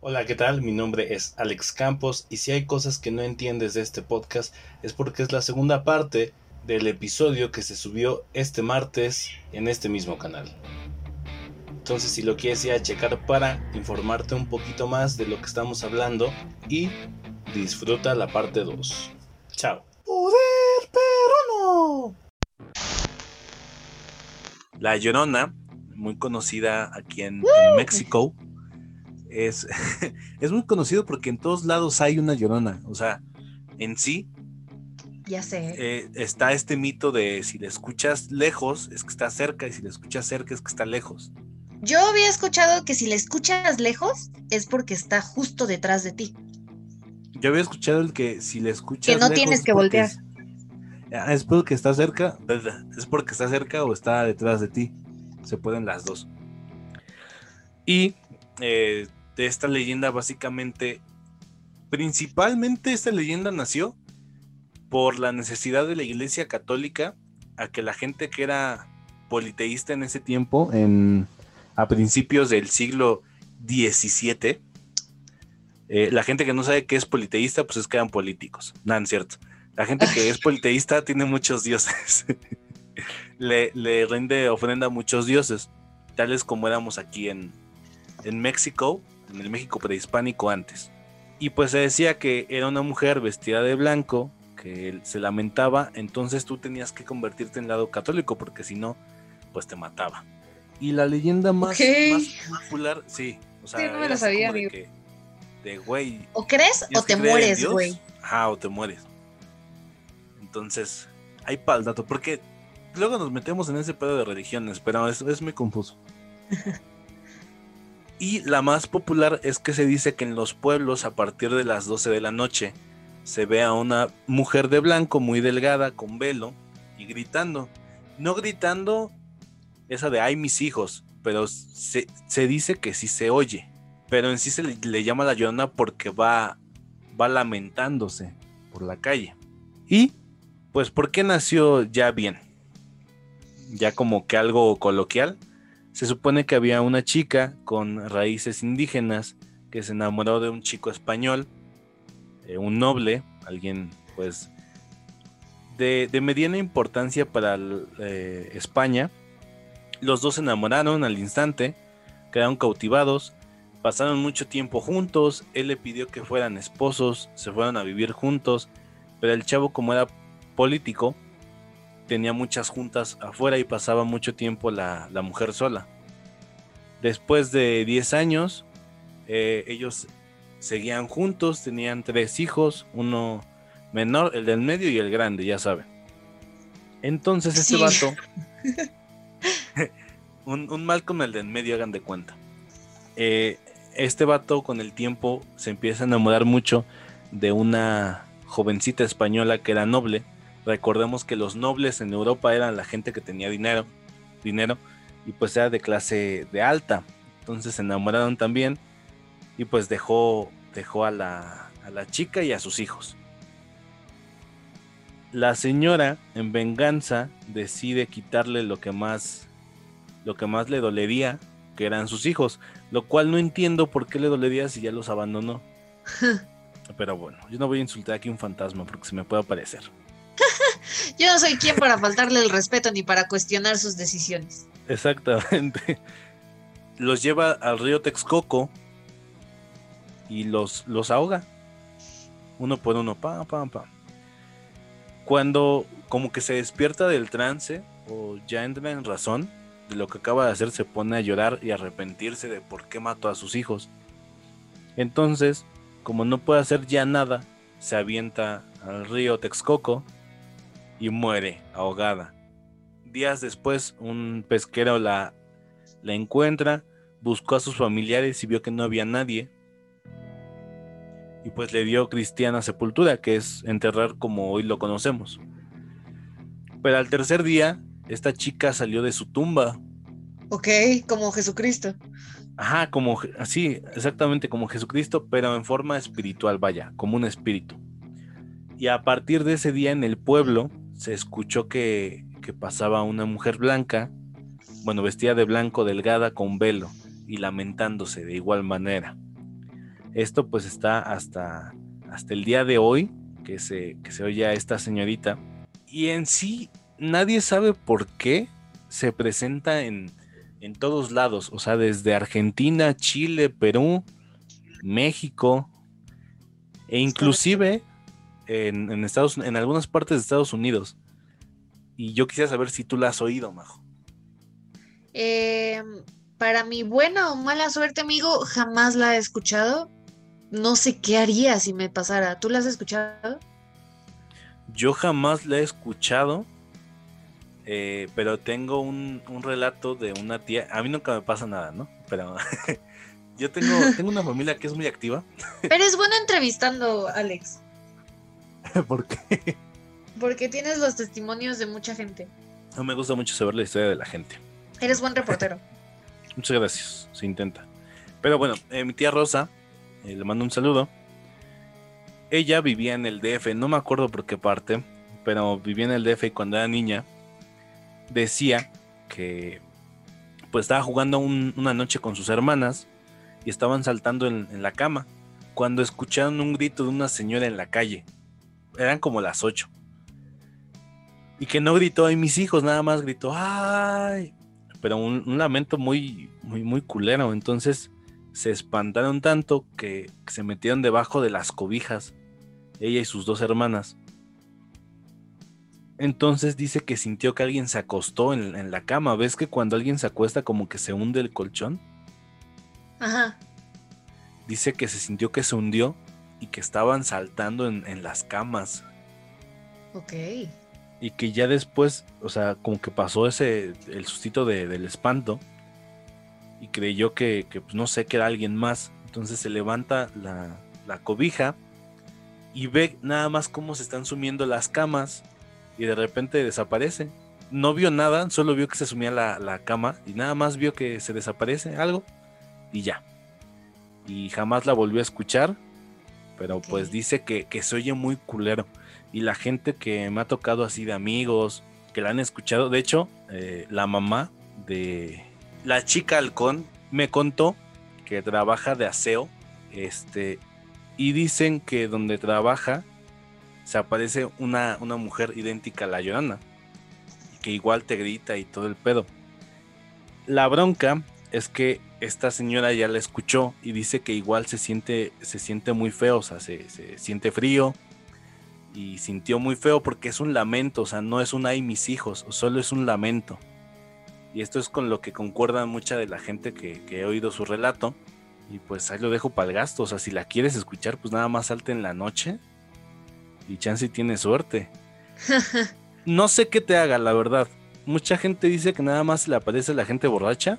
Hola, ¿qué tal? Mi nombre es Alex Campos y si hay cosas que no entiendes de este podcast es porque es la segunda parte del episodio que se subió este martes en este mismo canal. Entonces si lo quieres ir a checar para informarte un poquito más de lo que estamos hablando y disfruta la parte 2. Chao. Poder, pero no. La Llorona, muy conocida aquí en, en México, es, es muy conocido porque en todos lados hay una Llorona. O sea, en sí Ya sé. eh, está este mito de si la escuchas lejos es que está cerca y si la escuchas cerca es que está lejos. Yo había escuchado que si la escuchas lejos es porque está justo detrás de ti. Yo había escuchado el que si la escuchas Que no lejos tienes es que voltear. Es, Ah, es porque está cerca, es porque está cerca o está detrás de ti. Se pueden las dos. Y eh, de esta leyenda básicamente, principalmente esta leyenda nació por la necesidad de la Iglesia Católica a que la gente que era politeísta en ese tiempo, en, a principios del siglo XVII, eh, la gente que no sabe qué es politeísta, pues es que eran políticos. No, es cierto. La gente que es politeísta tiene muchos dioses. le, le rinde ofrenda a muchos dioses, tales como éramos aquí en, en México, en el México prehispánico antes. Y pues se decía que era una mujer vestida de blanco, que se lamentaba, entonces tú tenías que convertirte en lado católico, porque si no, pues te mataba. Y la leyenda más, más popular, sí, o sea, Sí, no me lo sabía, de que, de güey, O crees o ¿Tienes te mueres, güey. Ajá, o te mueres. Entonces, hay para el dato, porque luego nos metemos en ese pedo de religiones, pero es, es muy confuso. y la más popular es que se dice que en los pueblos, a partir de las 12 de la noche, se ve a una mujer de blanco muy delgada, con velo, y gritando. No gritando esa de ay mis hijos, pero se, dice que sí se oye. Pero en sí se le, llama la llorona porque va, va lamentándose por la calle. Y, pues, ¿por qué nació ya bien? Ya como que algo coloquial. Se supone que había una chica con raíces indígenas que se enamoró de un chico español, eh, un noble, alguien pues de, de mediana importancia para eh, España. Los dos se enamoraron al instante, quedaron cautivados, pasaron mucho tiempo juntos, él le pidió que fueran esposos, se fueron a vivir juntos, pero el chavo como era político, tenía muchas juntas afuera y pasaba mucho tiempo la, la mujer sola. Después de 10 años, eh, ellos seguían juntos, tenían tres hijos, uno menor, el del medio y el grande, ya saben. Entonces este Sí. vato, un, un mal con el del medio, hagan de cuenta. Eh, este vato con el tiempo se empieza a enamorar mucho de una jovencita española que era noble. Recordemos que los nobles en Europa eran la gente que tenía dinero, dinero y pues era de clase de alta. Entonces se enamoraron también y pues dejó, dejó a, la, a la chica y a sus hijos. La señora, en venganza, decide quitarle lo que más, lo que más le dolería, que eran sus hijos, lo cual no entiendo por qué le dolería si ya los abandonó. Pero bueno, yo no voy a insultar aquí a un fantasma porque se me puede aparecer. Yo no soy quien para faltarle el respeto ni para cuestionar sus decisiones. Exactamente. Los lleva al río Texcoco y los, los ahoga. Uno por uno, pam, pam, pam. Cuando como que se despierta del trance o ya entra en razón de lo que acaba de hacer, se pone a llorar y arrepentirse de por qué mató a sus hijos. Entonces, como no puede hacer ya nada, se avienta al río Texcoco y muere ahogada. Días después, un pesquero la, la encuentra, buscó a sus familiares y vio que no había nadie. Y pues le dio cristiana sepultura, que es enterrar como hoy lo conocemos. Pero al tercer día, esta chica salió de su tumba. Ok, como Jesucristo. Ajá, como así, exactamente como Jesucristo, pero en forma espiritual, vaya, como un espíritu. Y a partir de ese día en el pueblo se escuchó que, que pasaba una mujer blanca, bueno, vestida de blanco, delgada, con velo, y lamentándose de igual manera. Esto pues está hasta, hasta el día de hoy que se, que se oye a esta señorita. Y en sí nadie sabe por qué se presenta en, en todos lados, o sea, desde Argentina, Chile, Perú, México, e inclusive en, en, Estados, en algunas partes de Estados Unidos. Y yo quisiera saber si tú la has oído, Majo. Eh, para mi buena o mala suerte, amigo, jamás la he escuchado. No sé qué haría si me pasara. ¿Tú la has escuchado? Yo jamás la he escuchado, eh, pero tengo un, un, relato de una tía. A mí nunca me pasa nada, ¿no? Pero yo tengo, tengo una familia que es muy activa. Pero es bueno entrevistando, Alex. ¿Por qué? Porque tienes los testimonios de mucha gente. No me gusta mucho saber la historia de la gente. Eres buen reportero. Muchas gracias, se intenta. Pero bueno, eh, mi tía Rosa, eh, le mando un saludo. Ella vivía en el DF, no me acuerdo por qué parte, pero vivía en el DF y cuando era niña decía que pues estaba jugando un, una noche con sus hermanas y estaban saltando en, en, la cama cuando escucharon un grito de una señora en la calle. Eran como las 8. Y que no gritó, ay mis hijos, nada más gritó, ay. Pero un, un lamento muy, muy, muy culero. Entonces se espantaron tanto que, que se metieron debajo de las cobijas, ella y sus dos hermanas. Entonces dice que sintió que alguien se acostó en, en, la cama. ¿Ves que cuando alguien se acuesta como que se hunde el colchón? Ajá. Dice que se sintió que se hundió y que estaban saltando en, en las camas. Ok. Y que ya después, o sea, como que pasó ese, el sustito de, del espanto y creyó que, que, pues no sé, que era alguien más. Entonces se levanta la, la cobija y ve nada más cómo se están sumiendo las camas y de repente desaparece. No vio nada, solo vio que se sumía la, la, cama y nada más vio que se desaparece algo y ya. Y jamás la volvió a escuchar, pero okay. pues dice que, que, se oye muy culero. Y la gente que me ha tocado así de amigos, que la han escuchado, de hecho, eh, la mamá de la chica halcón me contó que trabaja de aseo, este, y dicen que donde trabaja se aparece una, una mujer idéntica a la Llorana, que igual te grita y todo el pedo. La bronca es que esta señora ya la escuchó y dice que igual se siente, se siente muy feo, o sea, se, se siente frío y sintió muy feo porque es un lamento, o sea, no es un ay mis hijos, solo es un lamento. Y esto es con lo que concuerda mucha de la gente que, que he oído su relato. Y pues ahí lo dejo para el gasto, o sea, si la quieres escuchar, pues nada más salte en la noche y chance tiene suerte. no sé qué te haga, la verdad. Mucha gente dice que nada más le aparece la gente borracha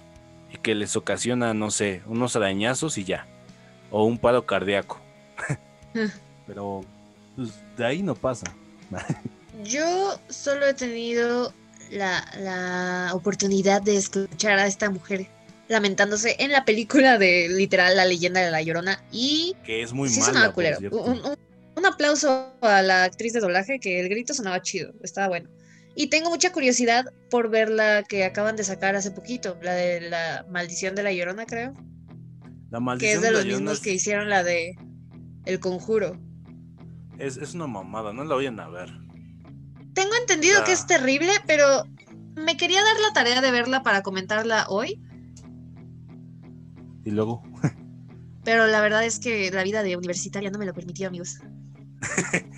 y que les ocasiona, no sé, unos arañazos y ya. O un paro cardíaco. Pero pues, de ahí no pasa. Yo solo he tenido la, la, oportunidad de escuchar a esta mujer lamentándose en la película de literal La leyenda de la Llorona y... Que es muy sí mala, un, un, un aplauso a la actriz de doblaje, que el grito sonaba chido, estaba bueno. Y tengo mucha curiosidad por ver la que acaban de sacar hace poquito, la de la maldición de la llorona, creo. La maldición que es de, los mismos es, que hicieron la de El Conjuro. Es, es, una mamada, no la vayan a ver. Tengo entendido la... que es terrible, pero me quería dar la tarea de verla para comentarla hoy. Y luego. pero la verdad es que la vida de universitaria no me lo permitió, amigos.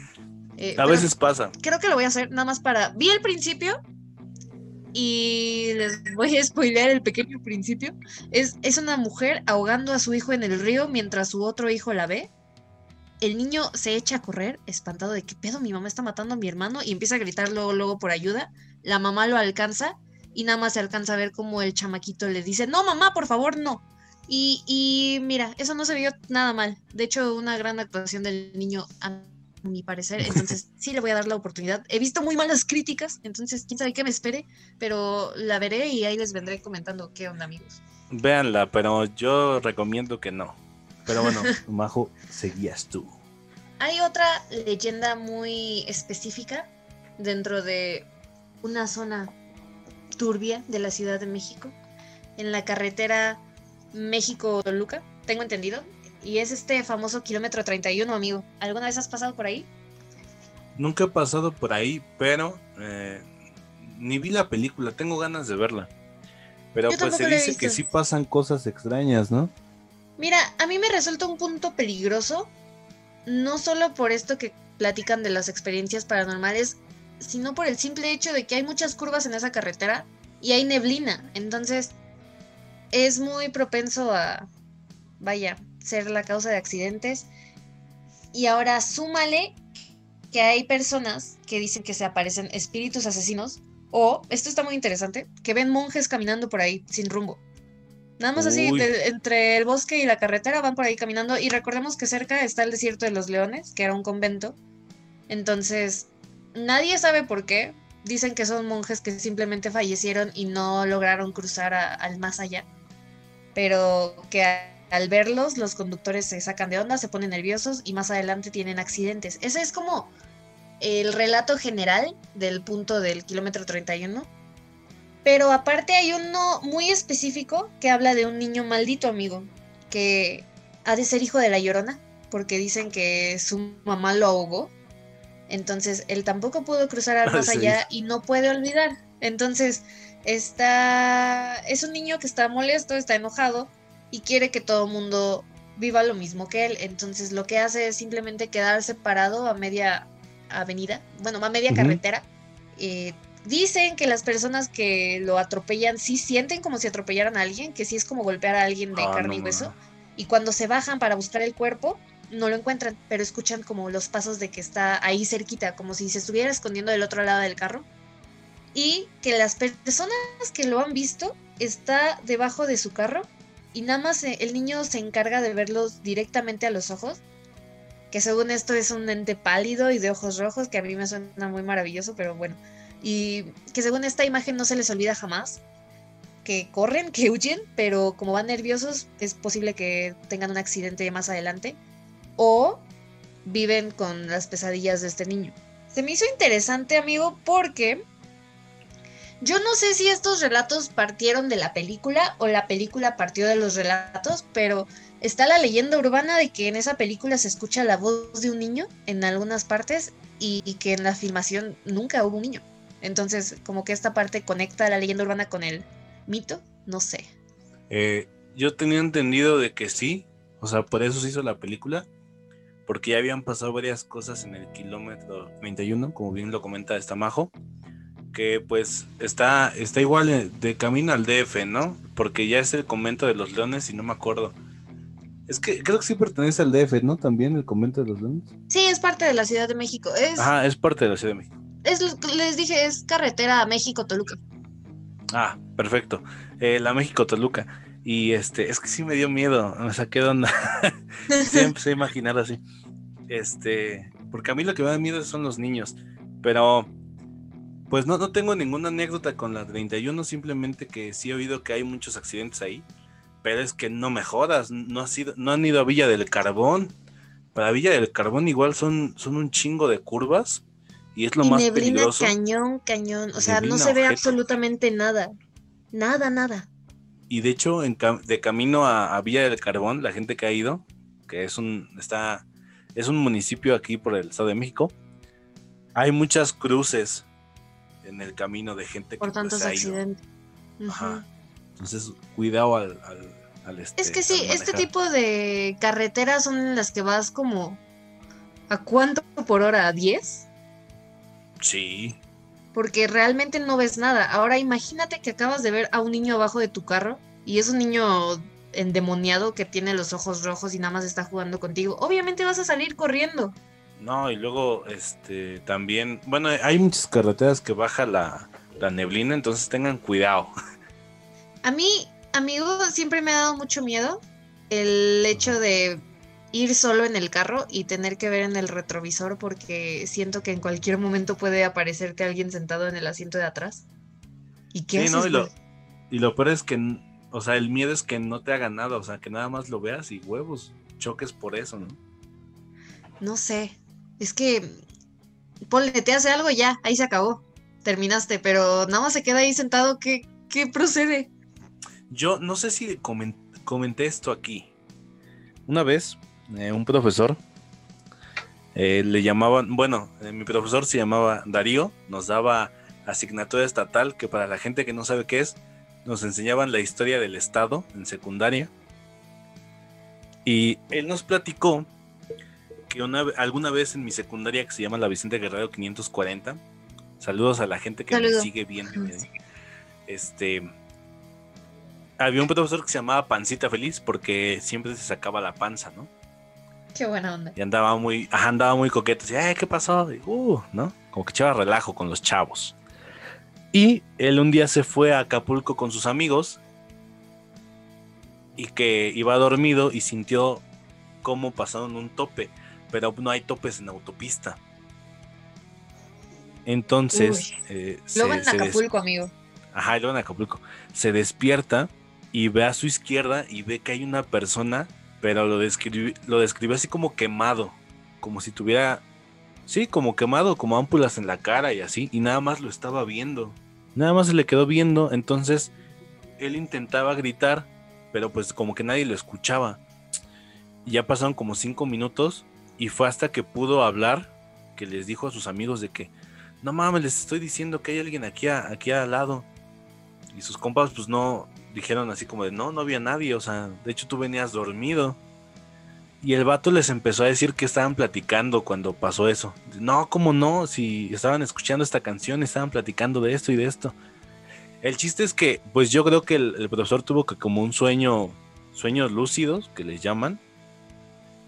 eh, a veces pasa. Creo que lo voy a hacer nada más para. Vi el principio y les voy a spoilear el pequeño principio. Es, es una mujer ahogando a su hijo en el río mientras su otro hijo la ve. El niño se echa a correr, espantado de que pedo, mi mamá está matando a mi hermano, y empieza a gritar luego, luego por ayuda. La mamá lo alcanza y nada más se alcanza a ver como el chamaquito le dice: No, mamá, por favor, no. Y, y, mira, eso no se vio nada mal. De hecho, una gran actuación del niño, a mi parecer. Entonces, sí le voy a dar la oportunidad. He visto muy malas críticas, entonces quién sabe qué me espere, pero la veré y ahí les vendré comentando qué onda, amigos. Véanla, pero yo recomiendo que no. Pero bueno, Majo, seguías tú. Hay otra leyenda muy específica dentro de una zona turbia de la Ciudad de México, en la carretera México-Toluca, tengo entendido. Y es este famoso kilómetro 31, amigo. ¿Alguna vez has pasado por ahí? Nunca he pasado por ahí, pero eh, ni vi la película, tengo ganas de verla. Pero pues se dice que sí pasan cosas extrañas, ¿no? Mira, a mí me resulta un punto peligroso, no solo por esto que platican de las experiencias paranormales, sino por el simple hecho de que hay muchas curvas en esa carretera y hay neblina. Entonces, es muy propenso a, vaya, ser la causa de accidentes. Y ahora súmale que hay personas que dicen que se aparecen espíritus asesinos o, esto está muy interesante, que ven monjes caminando por ahí sin rumbo. Nada más así, entre el bosque y la carretera van por ahí caminando y recordemos que cerca está el desierto de los leones, que era un convento. Entonces, nadie sabe por qué. Dicen que son monjes que simplemente fallecieron y no lograron cruzar al más allá. Pero que al verlos los conductores se sacan de onda, se ponen nerviosos y más adelante tienen accidentes. Ese es como el relato general del punto del kilómetro 31. Pero aparte hay uno muy específico que habla de un niño maldito, amigo, que ha de ser hijo de la llorona, porque dicen que su mamá lo ahogó. Entonces él tampoco pudo cruzar al más allá y no puede olvidar. Entonces está. Es un niño que está molesto, está enojado y quiere que todo el mundo viva lo mismo que él. Entonces lo que hace es simplemente quedarse parado a media avenida, bueno, a media carretera. Eh, dicen que las personas que lo atropellan sí sienten como si atropellaran a alguien, que sí es como golpear a alguien de ah, carne y hueso. Y cuando se bajan para buscar el cuerpo, no lo encuentran, pero escuchan como los pasos de que está ahí cerquita, como si se estuviera escondiendo del otro lado del carro. Y que las personas que lo han visto está debajo de su carro y nada más eh, el niño se encarga de verlos directamente a los ojos, que según esto es un ente pálido y de ojos rojos, que a mí me suena muy maravilloso, pero bueno, y que según esta imagen no se les olvida jamás, que corren, que huyen, pero como van nerviosos es posible que tengan un accidente más adelante, o viven con las pesadillas de este niño. Se me hizo interesante, amigo, porque yo no sé si estos relatos partieron de la película o la película partió de los relatos, pero está la leyenda urbana de que en esa película se escucha la voz de un niño en algunas partes y, que en la filmación nunca hubo un niño. Entonces, como que esta parte conecta la leyenda urbana con el mito, no sé. Eh, yo tenía entendido de que sí, o sea, por eso se hizo la película, porque ya habían pasado varias cosas en el kilómetro 21, como bien lo comenta Estamajo que pues está, está igual de camino al DF, ¿no? Porque ya es el convento de los leones y no me acuerdo. Es que creo que sí pertenece al DF, ¿no? También el convento de los leones. Sí, es parte de la Ciudad de México. Es, Ajá, es parte de la Ciudad de México. Es, les dije, es carretera a México-Toluca. Ah, perfecto. Eh, la México-Toluca. Y este, es que sí me dio miedo, me saqué de onda. sí empecé a imaginar así. Este, porque a mí lo que me da miedo son los niños. Pero pues no, no tengo ninguna anécdota con la 31, simplemente que sí he oído que hay muchos accidentes ahí. Pero es que no me jodas, no, ha sido, no han ido a Villa del Carbón. Para Villa del Carbón igual son, son un chingo de curvas y es lo más neblina, peligroso. cañón, cañón. O sea, no se ve absolutamente nada. Nada, nada. Y de hecho, en de camino a, a, Villa del Carbón, la gente que ha ido, que es un, está, es un municipio aquí por el Estado de México, hay muchas cruces en el camino de gente por que pues, tantos accidentes. Entonces, cuidado al, al, este, Es que sí, este tipo de carreteras son en las que vas como ¿a cuánto por hora? ¿A 10? Sí. Porque realmente no ves nada. Ahora imagínate que acabas de ver a un niño abajo de tu carro y es un niño endemoniado que tiene los ojos rojos y nada más está jugando contigo. Obviamente vas a salir corriendo. No, y luego, este, también, bueno, hay muchas carreteras que baja la, neblina, entonces tengan cuidado. A mí, amigo, siempre me ha dado mucho miedo el hecho de ir solo en el carro y tener que ver en el retrovisor porque siento que en cualquier momento puede aparecerte alguien sentado en el asiento de atrás. ¿Y qué sí, No, y, lo, y lo peor es que, o sea, el miedo es que no te haga nada, o sea, que nada más lo veas y huevos, choques por eso, ¿no? No sé, es que, ponle, te hace algo ya, ahí se acabó, terminaste, pero nada más se queda ahí sentado, ¿qué, qué procede? Yo no sé si comenté esto aquí. una vez eh, un profesor eh, le llamaban, bueno, eh, mi profesor se llamaba Darío, nos daba asignatura estatal, que para la gente que no sabe qué es, nos enseñaban la historia del Estado en secundaria. Y él nos platicó que una, alguna vez en mi secundaria, que se llama la Vicente Guerrero 540, saludos a la gente que me sigue viendo. Este, había un profesor que se llamaba Pancita Feliz porque siempre se sacaba la panza, ¿no? Qué buena onda. Y andaba muy, andaba muy coqueto. Decía, ¿qué pasó? uh, ¿no? Como que echaba relajo con los chavos. Y él un día se fue a Acapulco con sus amigos y que iba dormido y sintió cómo pasaron un tope, pero no hay topes en autopista. Entonces. Eh, luego en Acapulco, amigo. Ajá, luego en Acapulco. Se despierta y ve a su izquierda y ve que hay una persona, pero lo describe, lo describe así como quemado, como si tuviera Sí, como quemado, como ámpulas en la cara y así, y nada más lo estaba viendo. Nada más se le quedó viendo, entonces él intentaba gritar, pero pues como que nadie lo escuchaba. Y ya pasaron como cinco minutos y fue hasta que pudo hablar que les dijo a sus amigos de que, no mames, les estoy diciendo que hay alguien aquí, aquí al lado. Y sus compas pues no dijeron así como de, no, no había nadie, o sea, de hecho tú venías dormido. Y el vato les empezó a decir que estaban platicando cuando pasó eso. No, ¿cómo no? Si estaban escuchando esta canción, estaban platicando de esto y de esto. El chiste es que, pues yo creo que el, profesor tuvo que como un sueño, sueños lúcidos, que les llaman,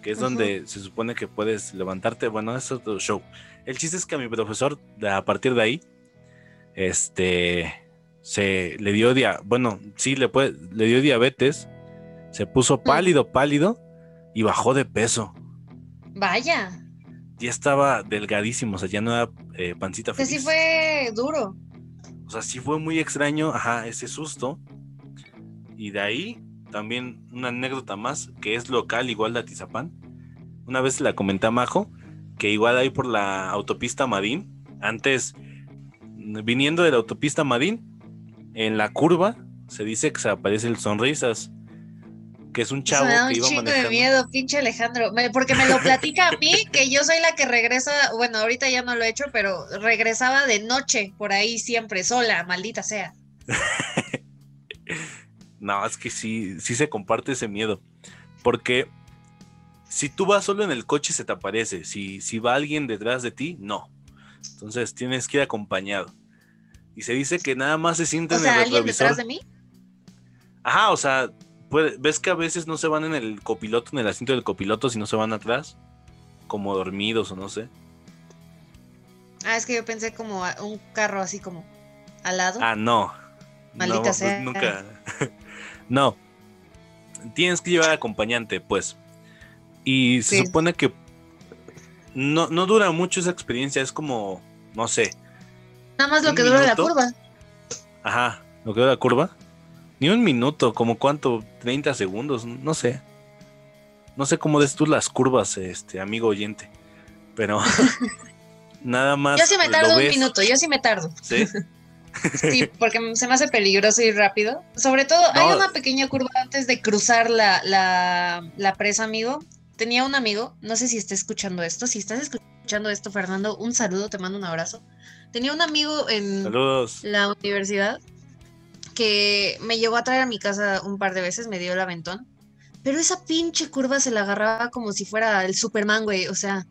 que es donde se supone que puedes levantarte. Bueno, eso es otro show. El chiste es que a mi profesor, a partir de ahí, este, se le dio, dia, bueno, sí, le, puede, le dio diabetes, se puso pálido, pálido y bajó de peso. Vaya. Ya estaba delgadísimo, o sea, ya no era eh, pancita feliz. sí fue duro. O sea, sí fue muy extraño, ajá, ese susto. Y de ahí también una anécdota más, que es local, igual de Atizapán. Una vez la comenté a Majo, que igual ahí por la autopista Madín, antes, viniendo de la autopista Madín, en la curva, se dice que se aparece el sonrisas que es un chavo me da un que chingo de miedo, pinche Alejandro, porque me lo platica a mí, que yo soy la que regresa, bueno, ahorita ya no lo he hecho, pero regresaba de noche por ahí siempre, sola, maldita sea. no, es que sí, sí se comparte ese miedo, porque si tú vas solo en el coche se te aparece, si, si va alguien detrás de ti, no. Entonces tienes que ir acompañado. Y se dice que nada más se siente en el ¿alguien detrás de mí? Ajá, o sea, ¿ves que a veces no se van en el copiloto, en el asiento del copiloto, si no se van atrás? Como dormidos o no sé. Ah, es que yo pensé como un carro así como al lado. Ah, no. Maldita pues sea. nunca. no. Tienes que llevar acompañante, pues. Y se supone que no, no dura mucho esa experiencia, es como, no sé. Nada más lo que dura la curva. Ajá, lo que dura la curva. Ni un minuto, como cuánto, 30 segundos, no sé. No sé cómo des tú las curvas, este amigo oyente. Pero nada más. Yo sí me tardo un minuto, yo sí me tardo. Sí. sí, porque se me hace peligroso y rápido. Sobre todo, hay una pequeña curva antes de cruzar la, la, la presa, amigo. Tenía un amigo, no sé si está escuchando esto. Si estás escuchando esto, Fernando, un saludo, te mando un abrazo. Tenía un amigo en la universidad que me llegó a traer a mi casa un par de veces, me dio el aventón. Pero esa pinche curva se la agarraba como si fuera el Superman, güey. O sea,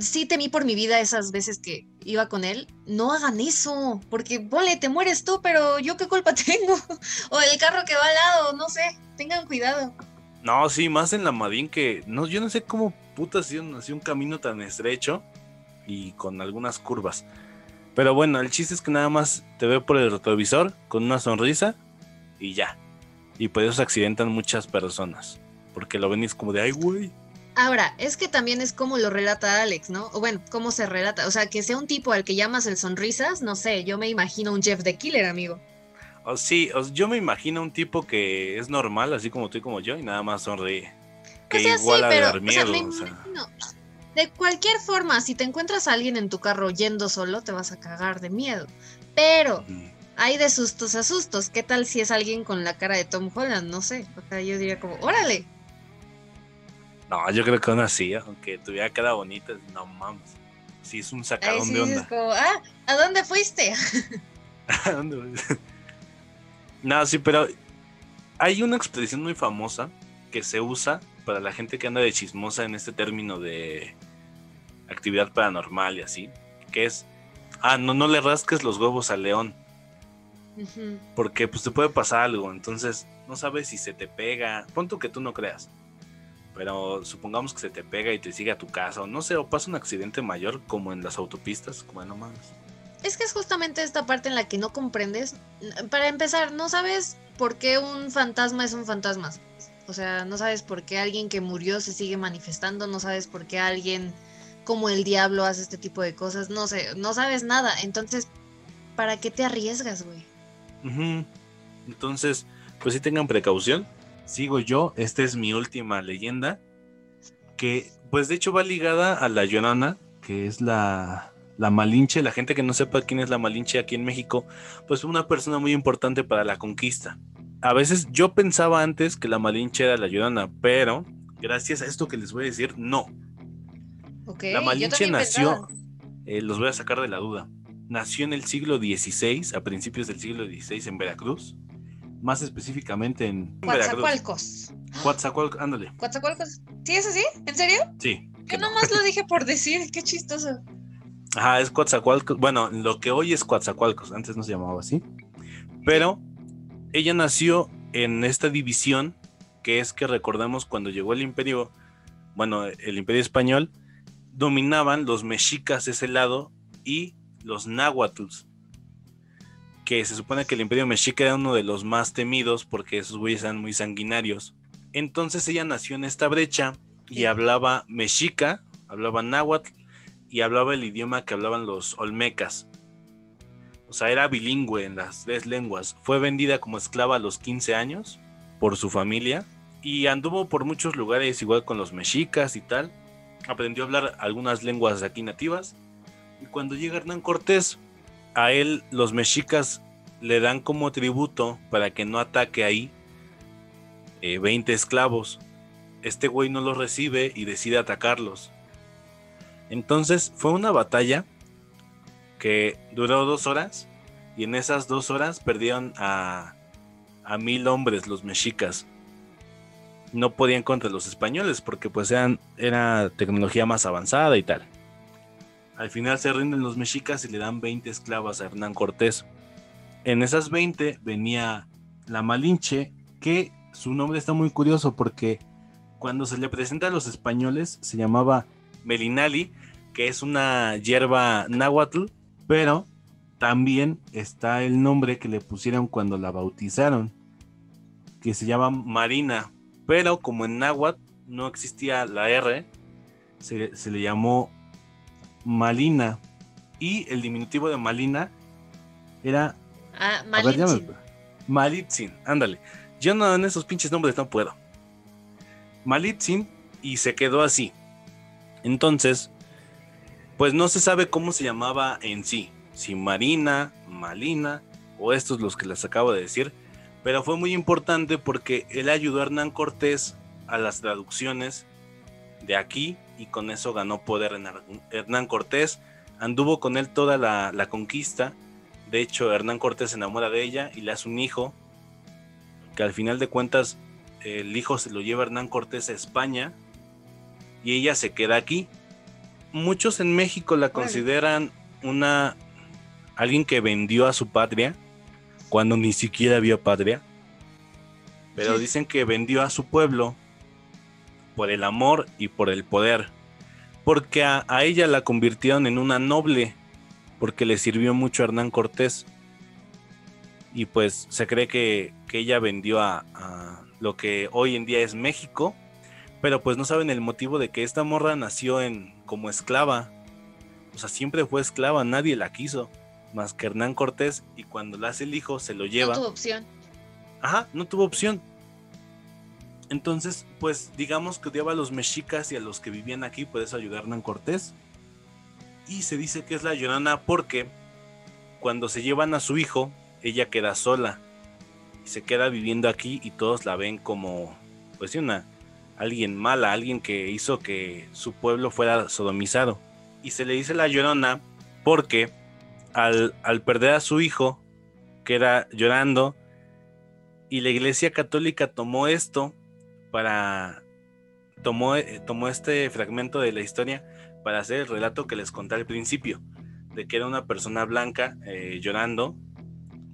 sí temí por mi vida esas veces que iba con él. No hagan eso, porque, vale, te mueres tú, pero yo qué culpa tengo. o el carro que va al lado, no sé. Tengan cuidado. No, sí, más en la Madín que. No, yo no sé cómo puta así un, camino tan estrecho y con algunas curvas. Pero bueno, el chiste es que nada más te ve por el retrovisor con una sonrisa y ya. Y por eso se accidentan muchas personas. Porque lo venís como de ay, güey. Ahora, es que también es como lo relata Alex, ¿no? O bueno, cómo se relata. O sea, que sea un tipo al que llamas el sonrisas, no sé, yo me imagino un Jeff the Killer, amigo. O sí, yo me imagino un tipo que es normal, así como tú y como yo, y nada más sonríe. Que igual a dar miedo. O sea, de cualquier forma, si te encuentras a alguien en tu carro yendo solo, te vas a cagar de miedo. Pero hay de sustos a sustos. ¿Qué tal si es alguien con la cara de Tom Holland? No sé. O sea, yo diría como, órale. No, yo creo que aún así, aunque tuviera cara bonita, no mames. Sí, es un sacadón de onda. Como, ah, ¿a dónde fuiste? ¿A dónde fuiste? no, sí, pero hay una expresión muy famosa que se usa para la gente que anda de chismosa en este término de actividad paranormal y así, que es, ah, no, no le rasques los huevos al león. Porque pues te puede pasar algo, entonces no sabes si se te pega, pon que tú no creas, pero supongamos que se te pega y te sigue a tu casa, o no sé, o pasa un accidente mayor como en las autopistas, como no mames. Es que es justamente esta parte en la que no comprendes. Para empezar, no sabes por qué un fantasma es un fantasma. O sea, no sabes por qué alguien que murió se sigue manifestando, no sabes por qué alguien como el diablo hace este tipo de cosas, no sé, no sabes nada. Entonces, ¿para qué te arriesgas, güey? Entonces, pues sí tengan precaución. Sigo yo, esta es mi última leyenda, que pues de hecho va ligada a la Llorona, que es la, la Malinche. La gente que no sepa quién es la Malinche aquí en México, pues una persona muy importante para la conquista a veces yo pensaba antes que la Malinche era la Llorona, pero gracias a esto que les voy a decir, no. la Malinche nació, eh, los voy a sacar de la duda, nació en el siglo XVI, a principios del siglo XVI en Veracruz, más específicamente en Coatzacoalcos. Coatzacoalcos, ándale. Coatzacoalcos. ¿Sí es así? ¿En serio? Sí. Yo nomás lo dije por decir, qué chistoso. Ajá, es Coatzacoalcos. Bueno, lo que hoy es Coatzacoalcos, antes no se llamaba así. Pero ella nació en esta división que es que recordamos cuando llegó el imperio, bueno, el imperio español, dominaban los mexicas ese lado y los náhuatls, que se supone que el imperio mexica era uno de los más temidos porque esos güeyes eran muy sanguinarios. Entonces ella nació en esta brecha y hablaba mexica, hablaba náhuatl y hablaba el idioma que hablaban los olmecas. O sea, era bilingüe en las tres lenguas. Fue vendida como esclava a los 15 años por su familia y anduvo por muchos lugares igual con los mexicas y tal. Aprendió a hablar algunas lenguas aquí nativas. Y cuando llega Hernán Cortés, a él los mexicas le dan como tributo para que no ataque ahí 20 eh, esclavos. Este güey no los recibe y decide atacarlos. Entonces fue una batalla que duró dos horas y en esas dos horas perdieron a, a mil hombres los mexicas. No podían contra los españoles porque pues eran, era tecnología más avanzada y tal. Al final se rinden los mexicas y le dan 20 esclavas a Hernán Cortés. En esas 20 venía la Malinche, que su nombre está muy curioso porque cuando se le presenta a los españoles se llamaba Melinali, que es una hierba náhuatl pero también está el nombre que le pusieron cuando la bautizaron, que se llama Marina. Pero como en náhuatl no existía la R, se, le llamó Malina. Y el diminutivo de Malina era. Ah, Malitzin. Malitzin, ándale. Yo no en esos pinches nombres no puedo. Malitzin y se quedó así. Entonces, pues no se sabe cómo se llamaba en sí, si Marina, Malina o estos los que les acabo de decir, pero fue muy importante porque él ayudó a Hernán Cortés a las traducciones de aquí y con eso ganó poder Hernán Cortés, anduvo con él toda la, la conquista, de hecho Hernán Cortés se enamora de ella y le hace un hijo, que al final de cuentas el hijo se lo lleva Hernán Cortés a España y ella se queda aquí. Muchos en México la consideran una alguien que vendió a su patria cuando ni siquiera había patria. Pero dicen que vendió a su pueblo por el amor y por el poder. Porque a, ella la convirtieron en una noble. Porque le sirvió mucho a Hernán Cortés. Y pues se cree que, ella vendió a, a, lo que hoy en día es México. Pero pues no saben el motivo de que esta morra nació en, como esclava. O sea, siempre fue esclava, nadie la quiso, más que Hernán Cortés, y cuando la hace el hijo se lo lleva. No tuvo opción. Ajá, no tuvo opción. Entonces, pues digamos que odiaba a los mexicas y a los que vivían aquí, por eso ayudar a Cortés. Y se dice que es la Llorona porque cuando se llevan a su hijo, ella queda sola y se queda viviendo aquí y todos la ven como, pues, una alguien mala, alguien que hizo que su pueblo fuera sodomizado. Y se le dice la llorona porque al, al perder a su hijo, que era llorando, y la iglesia católica tomó esto para tomó, eh, tomó este fragmento de la historia para hacer el relato que les conté al principio, de que era una persona blanca eh, llorando,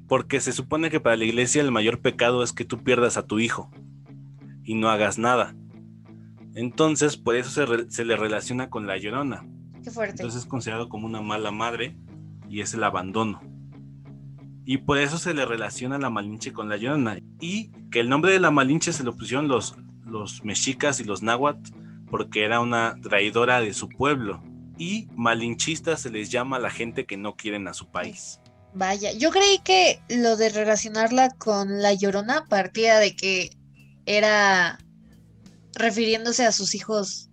porque se supone que para la iglesia el mayor pecado es que tú pierdas a tu hijo y no hagas nada. Entonces, por eso se, se le relaciona con la llorona. Qué fuerte. Entonces es considerado como una mala madre y es el abandono. Y por eso se le relaciona la Malinche con la Llorona. Y que el nombre de la Malinche se lo pusieron los, los mexicas y los náhuatl porque era una traidora de su pueblo. Y malinchista se les llama a la gente que no quieren a su país. Vaya, yo creí que lo de relacionarla con la Llorona partía de que era refiriéndose a sus hijos,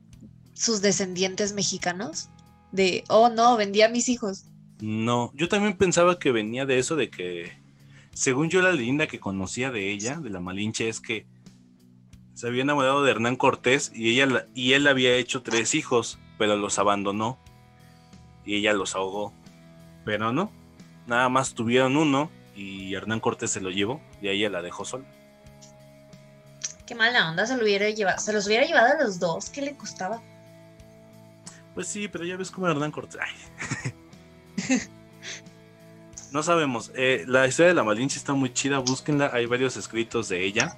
sus descendientes mexicanos, de, oh no, vendí a mis hijos. No, yo también pensaba que venía de eso de que, según yo la leyenda que conocía de ella, de la Malinche, es que se había enamorado de Hernán Cortés y, ella, y él había hecho tres hijos, pero los abandonó y ella los ahogó. Pero no, nada más tuvieron uno y Hernán Cortés se lo llevó y a ella la dejó sola. Qué mala onda, se, lo hubiera llevado, se los hubiera llevado a los dos, ¿qué le costaba? Pues sí, pero ya ves cómo Hernán Cortés. Ay. no sabemos. Eh, la historia de la Malinche está muy chida, búsquenla. Hay varios escritos de ella.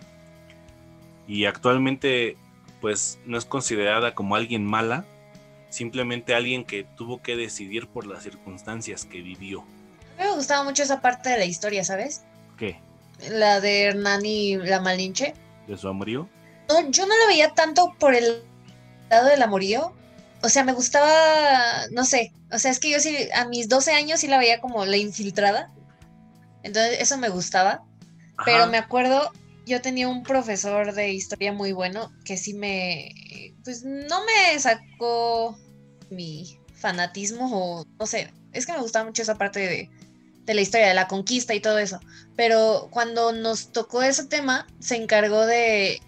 Y actualmente, pues no es considerada como alguien mala, simplemente alguien que tuvo que decidir por las circunstancias que vivió. A mí me gustaba mucho esa parte de la historia, ¿sabes? ¿Qué? La de Hernán y la Malinche. ¿De su amorío? No, yo no la veía tanto por el lado del amorío. O sea, me gustaba, no sé, o sea, es que yo sí, a mis 12 años sí la veía como la infiltrada. Entonces, eso me gustaba. Pero me acuerdo, yo tenía un profesor de historia muy bueno que sí me, pues no me sacó mi fanatismo o no sé, es que me gustaba mucho esa parte de, de la historia, de la conquista y todo eso. Pero cuando nos tocó ese tema, se encargó de,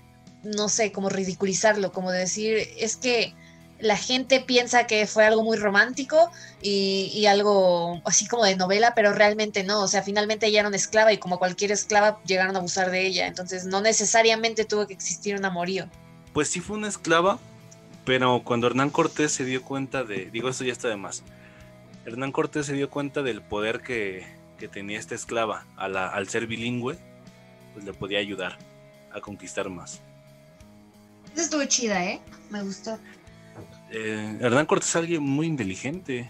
no sé, como ridiculizarlo, como de decir, es que la gente piensa que fue algo muy romántico y, y, algo así como de novela, pero realmente no. O sea, finalmente ella era una esclava y como cualquier esclava llegaron a abusar de ella. Entonces no necesariamente tuvo que existir un amorío. Pues sí fue una esclava, pero cuando Hernán Cortés se dio cuenta de, digo esto ya está de más, Hernán Cortés se dio cuenta del poder que, que tenía esta esclava a la, al ser bilingüe, pues le podía ayudar a conquistar más. Esa estuvo chida, ¿eh? Me gustó. Eh, Hernán Cortés es alguien muy inteligente.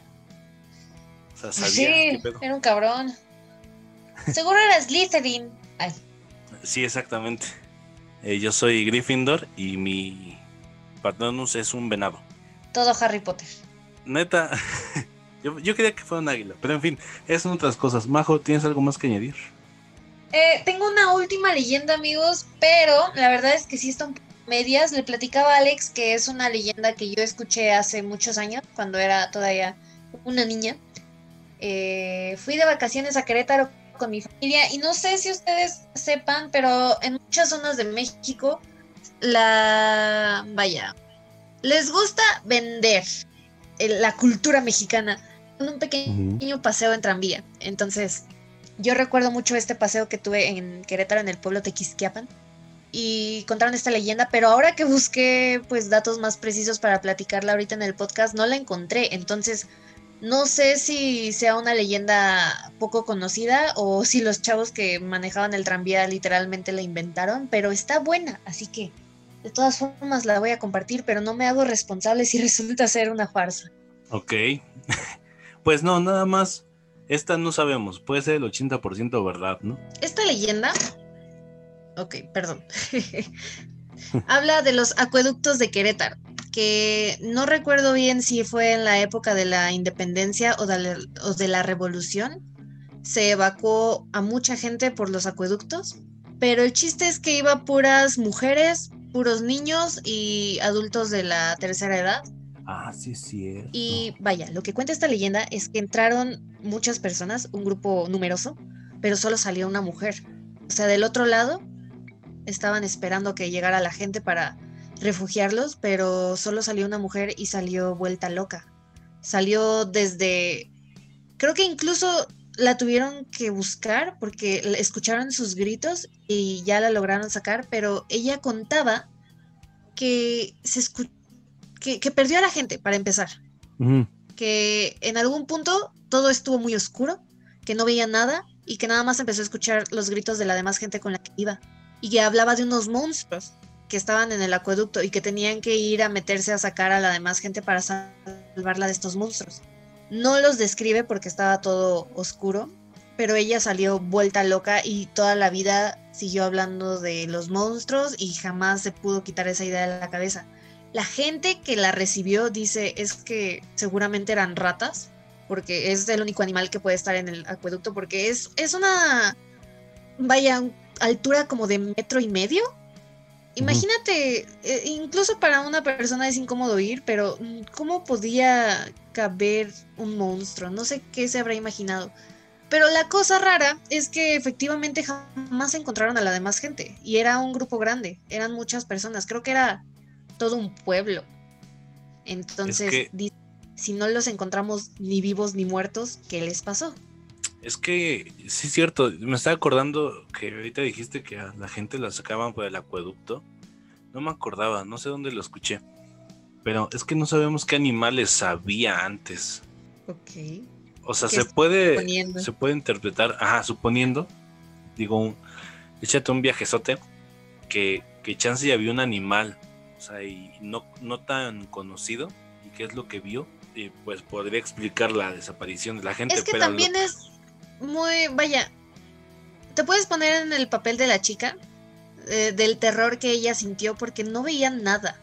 O sea, sabía sí, qué pedo. era un cabrón. Seguro era Slytherin. Ay. Sí, exactamente. Eh, yo soy Gryffindor y mi Patronus es un venado. Todo Harry Potter. Neta, yo, yo quería que fuera un águila, pero en fin, esas son otras cosas. Majo, ¿tienes algo más que añadir? Eh, tengo una última leyenda, amigos, pero la verdad es que sí está un poco medias. Le platicaba a Alex que es una leyenda que yo escuché hace muchos años, cuando era todavía una niña. Eh, fui de vacaciones a Querétaro con mi familia y no sé si ustedes sepan, pero en muchas zonas de México, la... vaya, les gusta vender el- la cultura mexicana con un pequeño paseo en tranvía. Entonces, yo recuerdo mucho este paseo que tuve en Querétaro, en el pueblo de Quisquiapan y contaron esta leyenda, pero ahora que busqué pues datos más precisos para platicarla ahorita en el podcast, no la encontré. Entonces, no sé si sea una leyenda poco conocida o si los chavos que manejaban el tranvía literalmente la inventaron, pero está buena, así que de todas formas la voy a compartir, pero no me hago responsable si resulta ser una farsa. Ok. pues no, nada más. Esta no sabemos. Puede ser el 80% verdad, ¿no? Esta leyenda, ok, perdón, habla de los acueductos de Querétaro, que no recuerdo bien si fue en la época de la independencia o de la, o de la revolución. Se evacuó a mucha gente por los acueductos, pero el chiste es que iba puras mujeres, puros niños y adultos de la tercera edad. Ah, sí, cierto. Y vaya, lo que cuenta esta leyenda es que entraron muchas personas, un grupo numeroso, pero solo salió una mujer. O sea, del otro lado estaban esperando que llegara la gente para refugiarlos, pero solo salió una mujer y salió vuelta loca. Salió desde, creo que incluso la tuvieron que buscar porque escucharon sus gritos y ya la lograron sacar, pero ella contaba que se que, perdió a la gente para empezar. Que en algún punto todo estuvo muy oscuro, que no veía nada y que nada más empezó a escuchar los gritos de la demás gente con la que iba. Y que hablaba de unos monstruos que estaban en el acueducto y que tenían que ir a meterse a sacar a la demás gente para salvarla de estos monstruos. No los describe porque estaba todo oscuro, pero ella salió vuelta loca y toda la vida siguió hablando de los monstruos y jamás se pudo quitar esa idea de la cabeza. La gente que la recibió dice es que seguramente eran ratas, porque es el único animal que puede estar en el acueducto, porque es, es una, vaya, altura como de metro y medio. Imagínate, eh, incluso para una persona es incómodo ir, pero mm, ¿cómo podía caber un monstruo? No sé qué se habrá imaginado. Pero la cosa rara es que efectivamente jamás encontraron a la demás gente. Y era un grupo grande, eran muchas personas. Creo que era todo un pueblo. Entonces, si no los encontramos ni vivos ni muertos, ¿qué les pasó? Es que, sí es cierto, me estaba acordando que ahorita dijiste que a la gente la sacaban por el acueducto. No me acordaba, no sé dónde lo escuché. Pero es que no sabemos qué animales había antes. Ok. O sea, se puede, se puede interpretar, ajá, suponiendo, digo, échate un viajezote, que, que chance ya vio un animal, o sea, y no, no tan conocido, y qué es lo que vio, y pues podría explicar la desaparición de la gente. Es que también es muy, vaya, te puedes poner en el papel de la chica, eh, del terror que ella sintió porque no veía nada.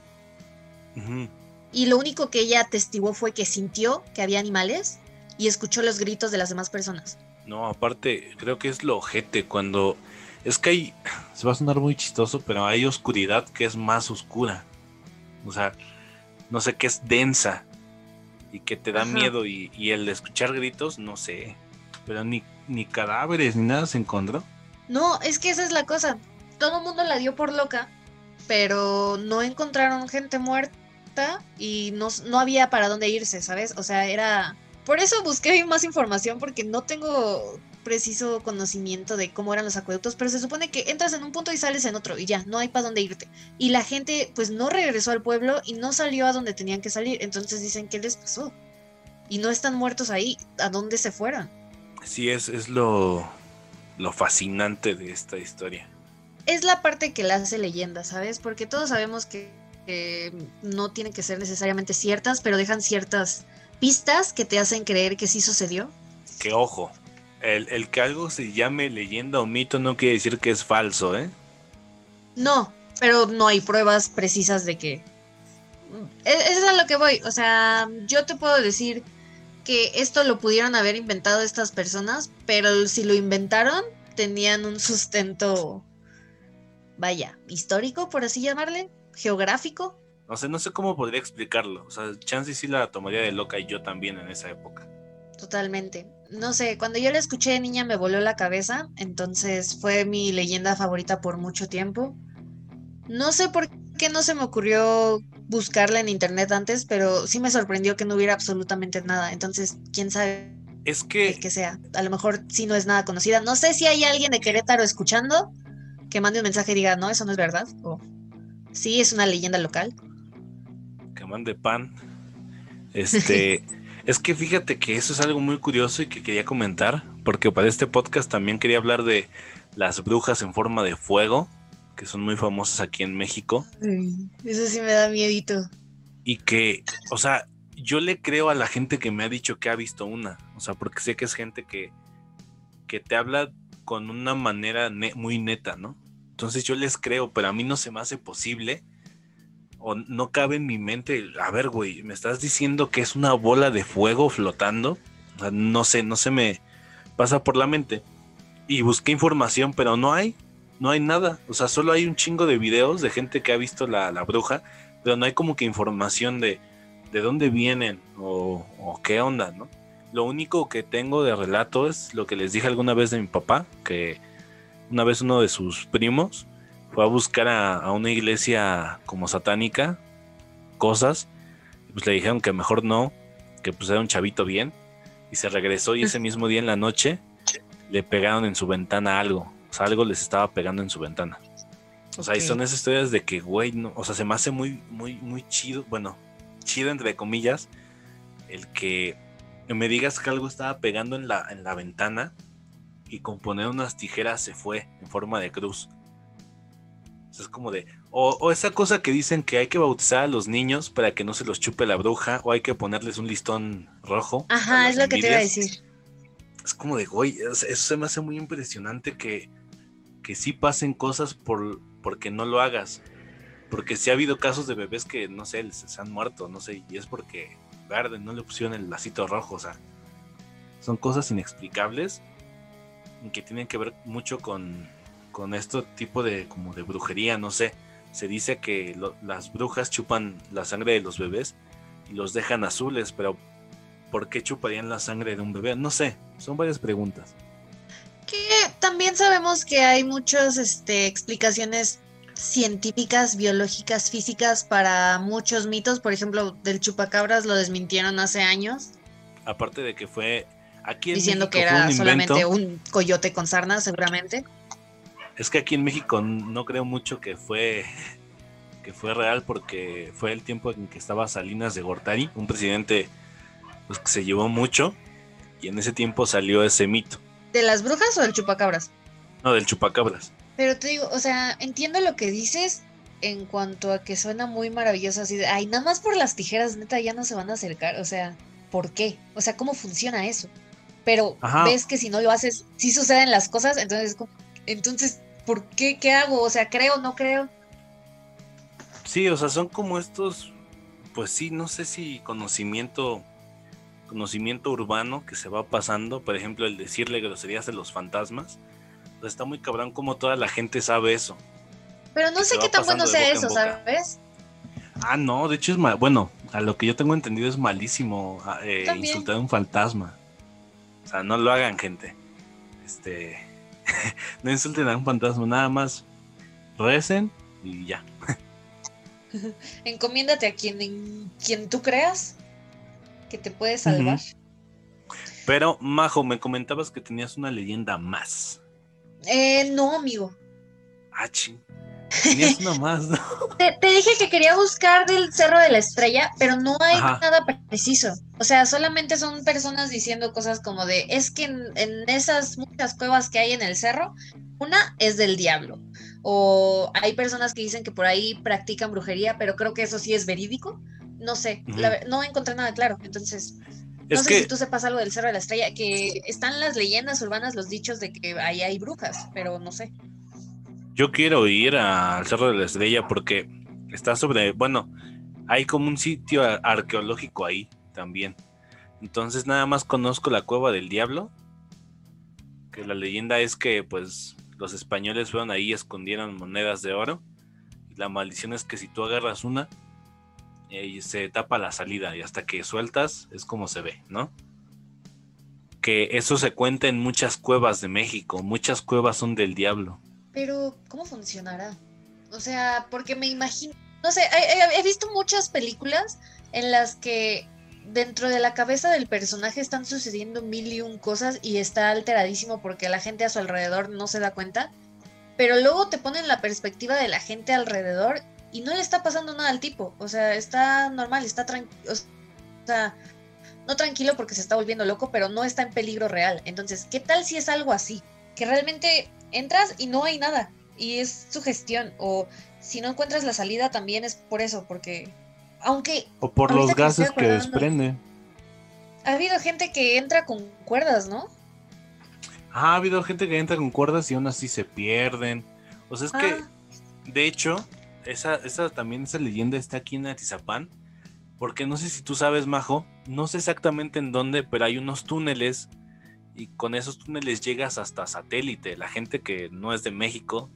Y lo único que ella atestiguó fue que sintió que había animales y escuchó los gritos de las demás personas. No, aparte, creo que es lo ojete cuando. Es que hay. Se va a sonar muy chistoso, pero hay oscuridad que es más oscura. O sea, no sé, qué es densa y que te da miedo. Y, el de escuchar gritos, no sé. Pero ni, ni cadáveres ni nada se encontró. No, es que esa es la cosa. Todo el mundo la dio por loca, pero no encontraron gente muerta y no, no había para dónde irse, ¿sabes? O sea, era por eso busqué más información porque no tengo preciso conocimiento de cómo eran los acueductos, pero se supone que entras en un punto y sales en otro y ya, no hay para dónde irte. Y la gente pues no regresó al pueblo y no salió a donde tenían que salir, entonces dicen, ¿qué les pasó? Y no están muertos ahí, ¿a dónde se fueron? Sí, es, es lo, lo fascinante de esta historia. Es la parte que la hace leyenda, ¿sabes? Porque todos sabemos que no tienen que ser necesariamente ciertas, pero dejan ciertas pistas que te hacen creer que sí sucedió. Que ojo, el, que algo se llame leyenda o mito no quiere decir que es falso, ¿eh? No, pero no hay pruebas precisas de que... E, eso es a lo que voy, o sea, yo te puedo decir que esto lo pudieron haber inventado estas personas, pero si lo inventaron, tenían un sustento, vaya, histórico, por así llamarle, geográfico, no sé, no sé cómo podría explicarlo. O sea, Chansey sí la tomaría de loca y yo también en esa época. Totalmente. No sé, cuando yo la escuché de niña me voló la cabeza, entonces fue mi leyenda favorita por mucho tiempo. No sé por qué no se me ocurrió buscarla en internet antes, pero sí me sorprendió que no hubiera absolutamente nada. Entonces, quién sabe es que que sea. A lo mejor sí no es nada conocida. No sé si hay alguien de Querétaro escuchando que mande un mensaje y diga, no, eso no es verdad. O sí, es una leyenda local de pan. Este, es que fíjate que eso es algo muy curioso y que quería comentar, porque para este podcast también quería hablar de las brujas en forma de fuego, que son muy famosas aquí en México. eso sí me da miedito. Y que, o sea, yo le creo a la gente que me ha dicho que ha visto una, o sea, porque sé que es gente que, que te habla con una manera muy neta, ¿no? Entonces yo les creo, pero a mí no se me hace posible o no cabe en mi mente, a ver, güey, me estás diciendo que es una bola de fuego flotando. no sé, no se me pasa por la mente. Y busqué información, pero no hay, no hay nada. O sea, solo hay un chingo de videos de gente que ha visto la, bruja, pero no hay como que información de, de dónde vienen o, qué onda, ¿no? Lo único que tengo de relato es lo que les dije alguna vez de mi papá, que una vez uno de sus primos fue a buscar a, a una iglesia como satánica, cosas, y pues le dijeron que mejor no, que pues era un chavito bien, y se regresó y ese mismo día en la noche le pegaron en su ventana algo, sea, algo les estaba pegando en su ventana. O sea, y son esas historias de que, güey, no, o sea, se me hace muy, muy, muy chido, bueno, chido entre comillas, el que me digas que algo estaba pegando en la, en la ventana y con poner unas tijeras se fue en forma de cruz. O sea, es como de, o, o esa cosa que dicen que hay que bautizar a los niños para que no se los chupe la bruja, o hay que ponerles un listón rojo. Ajá, es lo que te iba a decir. Es como de, güey, eso se me hace muy impresionante que, que sí pasen cosas por, porque no lo hagas. Porque sí ha habido casos de bebés que, no sé, se, han muerto, no sé, y es porque verde, no le pusieron el lacito rojo, o sea, son cosas inexplicables que tienen que ver mucho con, con este tipo de, como de brujería, no sé. Se dice que las brujas chupan la sangre de los bebés y los dejan azules, pero ¿por qué chuparían la sangre de un bebé? No sé, son varias preguntas. Que también sabemos que hay muchas este, explicaciones científicas, biológicas, físicas para muchos mitos. Por ejemplo, del chupacabras lo desmintieron hace años, Aparte de que fue aquí en diciendo que México era un solamente un coyote con sarna, seguramente. Es que aquí en México no creo mucho que fue que fue real porque fue el tiempo en que estaba Salinas de Gortari, un presidente pues, que se llevó mucho y en ese tiempo salió ese mito, ¿De las brujas o del chupacabras? no del chupacabras. Pero te digo, o sea, entiendo lo que dices en cuanto a que suena muy maravilloso, así de, ay, nada más por las tijeras, neta, ya no se van a acercar, o sea, ¿por qué? O sea, ¿cómo funciona eso? Pero Ajá. ves que si no lo haces, sí suceden las cosas, entonces, entonces, ¿por qué? ¿Qué hago? O sea, ¿creo? ¿No creo? Sí, o sea, son como estos, pues sí, no sé si conocimiento, conocimiento urbano que se va pasando, por ejemplo, el decirle groserías de los fantasmas. Pues está muy cabrón como toda la gente sabe eso. Pero no sé qué tan bueno sea eso. ¿sabes? Ah, no, de hecho es mal, bueno, a lo que yo tengo entendido es malísimo ah, eh, insultar a un fantasma. O sea, no lo hagan, gente. Este, no insulten a un fantasma, nada más recen y ya. Encomiéndate a quien, en quien tú creas que te puede salvar. Pero, Majo, me comentabas que tenías una leyenda más. Eh, no, amigo. Ah, ching. Tenías una más, ¿no? Te, te dije que quería buscar del Cerro de la Estrella, pero no hay Ajá. nada preciso. O sea, solamente son personas diciendo cosas como de, es que en, en esas muchas cuevas que hay en el cerro, una es del diablo. O hay personas que dicen que por ahí practican brujería, pero creo que eso sí es verídico. No sé, la no encontré nada claro. Entonces, Es no sé que, si tú sepas algo del Cerro de la Estrella, que están las leyendas urbanas, los dichos de que ahí hay brujas, pero no sé. Yo quiero ir al Cerro de la Estrella porque está sobre, bueno, hay como un sitio arqueológico ahí también. Entonces nada más conozco la cueva del diablo, que la leyenda es que pues los españoles fueron ahí y escondieron monedas de oro. Y la maldición es que si tú agarras una, eh, se tapa la salida y hasta que sueltas es como se ve, ¿no? Que eso se cuenta en muchas cuevas de México, muchas cuevas son del diablo. Pero, ¿cómo funcionará? O sea, porque me imagino, no sé, he visto muchas películas en las que dentro de la cabeza del personaje están sucediendo mil y un cosas y está alteradísimo porque la gente a su alrededor no se da cuenta, pero luego te ponen la perspectiva de la gente alrededor y no le está pasando nada al tipo, o sea, está normal, está tranquilo, o sea, no tranquilo porque se está volviendo loco, pero no está en peligro real. Entonces, ¿qué tal si es algo así? Que realmente entras y no hay nada y es su gestión o si no encuentras la salida también es por eso, porque aunque O por los gases que desprende. ha habido gente que entra con cuerdas, ¿no? Ah, ha habido gente que entra con cuerdas y aún así se pierden. O sea, es que, Ah. de hecho, esa, esa también, esa leyenda está aquí en Atizapán. Porque no sé si tú sabes, Majo, no sé exactamente en dónde, pero hay unos túneles y con esos túneles llegas hasta Satélite. La gente que no es de México,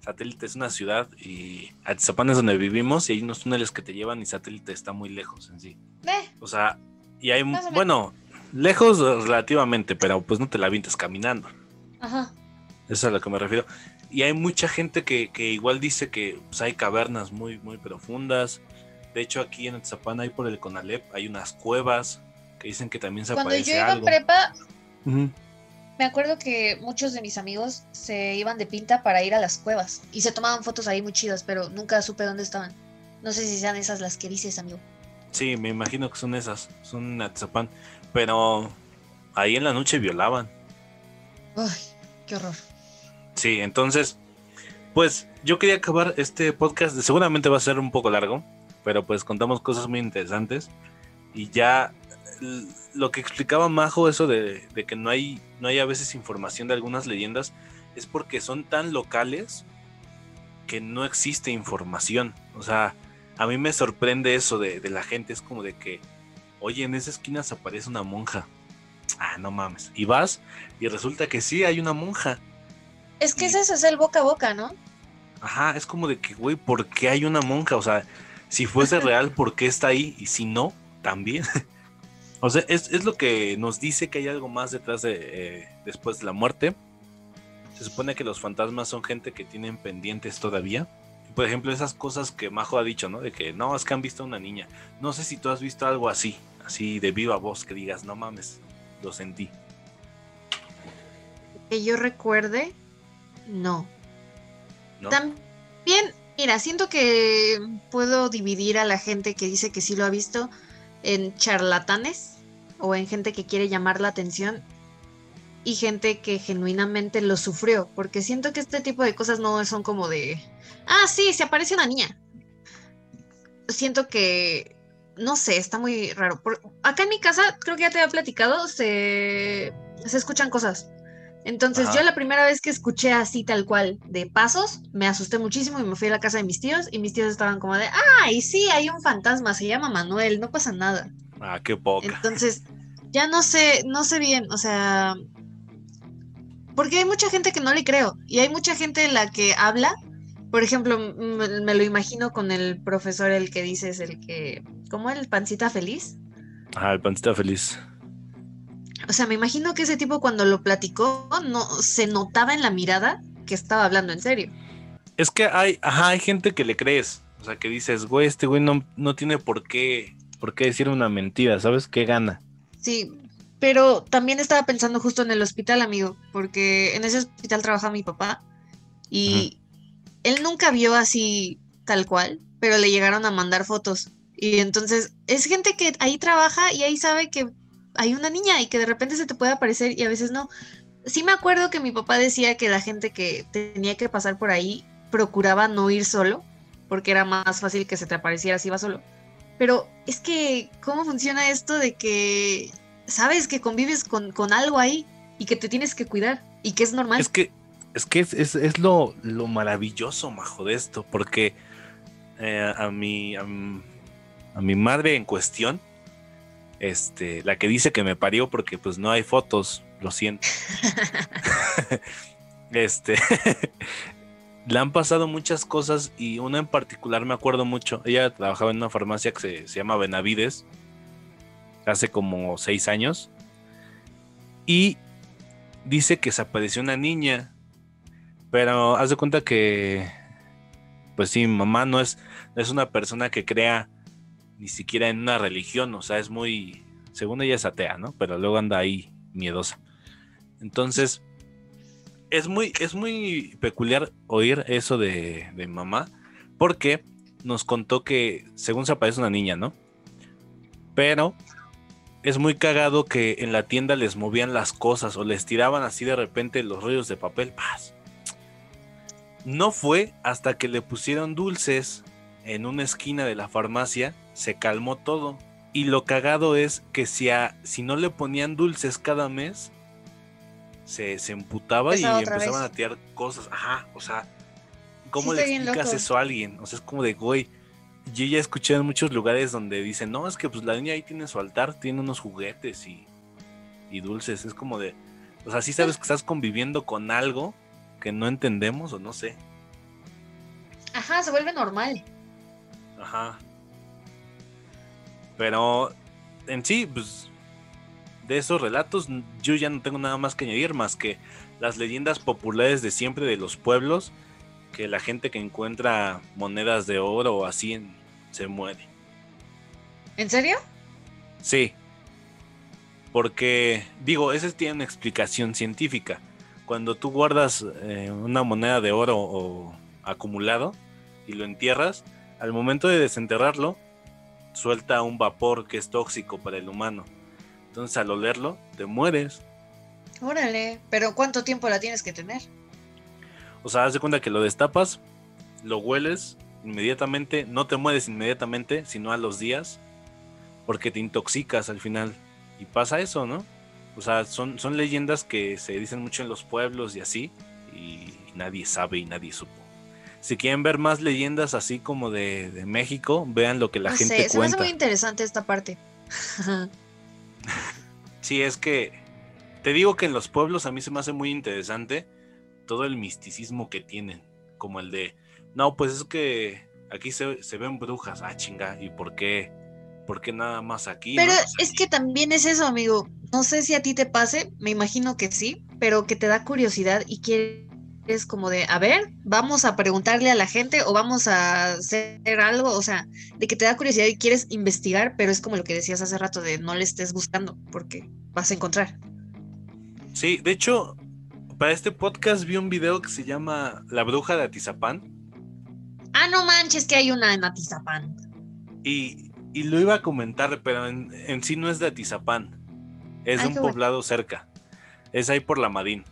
Satélite es una ciudad y Atizapán es donde vivimos y hay unos túneles que te llevan y Satélite está muy lejos en sí. Eh, O sea, y hay, bueno, lejos relativamente, pero pues no te la avientes caminando. ajá. Eso es a lo que me refiero. Y hay mucha gente que, que igual dice que pues, hay cavernas muy, muy profundas. De hecho, aquí en Atzapán hay por el Conalep, hay unas cuevas que dicen que también se Cuando aparece yo iba algo. en prepa, me acuerdo que muchos de mis amigos se iban de pinta para ir a las cuevas y se tomaban fotos ahí muy chidas, pero nunca supe dónde estaban. No sé si sean esas las que dices, amigo. Sí, me imagino que son esas, son en Atzapán. Pero ahí en la noche violaban. Ay, qué horror. Sí, entonces, pues yo quería acabar este podcast. Seguramente va a ser un poco largo, pero pues contamos cosas muy interesantes. Y ya lo que explicaba Majo, eso de, de que no hay, no hay a veces información de algunas leyendas, es porque son tan locales que no existe información. O sea, a mí me sorprende eso de, de la gente. Es como de que, oye, en esa esquina se aparece una monja. Ah, no mames. Y vas y resulta que sí, hay una monja. Es que Y- es eso, es el boca a boca, ¿no? Ajá, es como de que, güey, ¿por qué hay una monja? O sea, si fuese real, ¿por qué está ahí? Y si no, también. o sea, es, es lo que nos dice que hay algo más detrás de eh, después de la muerte. Se supone que los fantasmas son gente que tienen pendientes todavía. Por ejemplo, esas cosas que Majo ha dicho, ¿no? De que no, es que han visto a una niña. No sé si tú has visto algo así, así de viva voz, que digas, no mames, lo sentí. Que yo recuerde, no. ¿no? También, mira, siento que puedo dividir a la gente que dice que sí lo ha visto en charlatanes o en gente que quiere llamar la atención y gente que genuinamente lo sufrió, porque siento que este tipo de cosas no son como de, ah, sí, se aparece una niña. Siento que, no sé, está muy raro. Por- acá en mi casa, creo que ya te había platicado, se, se escuchan cosas. Entonces Ajá. yo la primera vez que escuché así tal cual de pasos, me asusté muchísimo y me fui a la casa de mis tíos y mis tíos estaban como de, ay, sí, hay un fantasma, se llama Manuel, no pasa nada. Ah, qué poca. Entonces, ya no sé, no sé bien, o sea, porque hay mucha gente que no le creo y hay mucha gente en la que habla, por ejemplo, me, lo imagino con el profesor, el que dices, el que, ¿cómo el pancita feliz? Ah, el pancita feliz. O sea, me imagino que ese tipo cuando lo platicó, no se notaba en la mirada que estaba hablando en serio. Es que hay, ajá, hay gente que le crees. O sea, que dices, güey, este güey no, no tiene por qué, por qué decir una mentira, ¿sabes? ¿Qué gana? Sí, pero también estaba pensando justo en el hospital, amigo, porque en ese hospital trabaja mi papá y él nunca vio así tal cual, pero le llegaron a mandar fotos. Y entonces es gente que ahí trabaja y ahí sabe que hay una niña y que de repente se te puede aparecer y a veces no. Sí me acuerdo que mi papá decía que la gente que tenía que pasar por ahí procuraba no ir solo, porque era más fácil que se te apareciera si iba solo. Pero es que, ¿cómo funciona esto de que sabes que convives con, con algo ahí y que te tienes que cuidar y que es normal? Es que, es que es, es- lo, lo maravilloso, majo, de esto, porque eh, a mi, a mi madre en cuestión, este, la que dice que me parió porque pues no hay fotos, lo siento. este, le han pasado muchas cosas y una en particular me acuerdo mucho. Ella trabajaba en una farmacia que se, se llama Benavides hace como seis años y dice que se apareció una niña, pero haz de cuenta que, pues sí, mamá no es, no es una persona que crea ni siquiera en una religión, o sea, es muy, según ella es atea, ¿no? Pero luego anda ahí miedosa. Entonces, es muy, es muy peculiar oír eso de, de mamá, porque nos contó que según se aparece una niña, ¿no? Pero es muy cagado que en la tienda les movían las cosas o les tiraban así de repente los rollos de papel. ¡Paz! No fue hasta que le pusieron dulces en una esquina de la farmacia, se calmó todo. Y lo cagado es que si, a- si no le ponían dulces cada mes, se, se emputaba y empezaban vez. a tirar cosas. Ajá, o sea, ¿cómo Sí, le explicas eso a alguien? O sea, es como de, güey, yo ya escuché en muchos lugares donde dicen, no, es que pues la niña ahí tiene su altar, tiene unos juguetes y, y dulces. Es como de, o sea, sí sabes que estás conviviendo con algo que no entendemos o no sé. Ajá, se vuelve normal. Ajá. Pero en sí, pues de esos relatos yo ya no tengo nada más que añadir más que las leyendas populares de siempre de los pueblos, que la gente que encuentra monedas de oro o así en- se muere. ¿En serio? Sí. Porque, digo, esa tiene una explicación científica. Cuando tú guardas eh, una moneda de oro o acumulado y lo entierras, al momento de desenterrarlo, suelta un vapor que es tóxico para el humano. Entonces al olerlo, te mueres. Órale, pero ¿cuánto tiempo la tienes que tener? O sea, haz de cuenta que lo destapas, lo hueles inmediatamente, no te mueres inmediatamente, sino a los días, porque te intoxicas al final. Y pasa eso, ¿no? O sea, son, son leyendas que se dicen mucho en los pueblos y así, y nadie sabe y nadie supo. Si quieren ver más leyendas así como de, de México, vean lo que la no gente sé, se me hace cuenta. muy interesante esta parte. Sí, es que te digo que en los pueblos a mí se me hace muy interesante todo el misticismo que tienen, como el de, no, pues es que aquí se, se ven brujas, ah, chinga, ¿y por qué? ¿Por qué nada más aquí? Pero? Pues es aquí- que también es eso, amigo. No sé si a ti te pase, me imagino que sí, pero que te da curiosidad y quieres como de, a ver, vamos a preguntarle a la gente o vamos a hacer algo, o sea, de que te da curiosidad y quieres investigar, pero es como lo que decías hace rato de no le estés buscando porque vas a encontrar. Sí, de hecho, para este podcast vi un video que se llama La bruja de Atizapán Ah, no manches que hay una en Atizapán. y, y lo iba a comentar, pero en, en sí no es de Atizapán, es de un bueno. poblado cerca, es ahí por la Madín.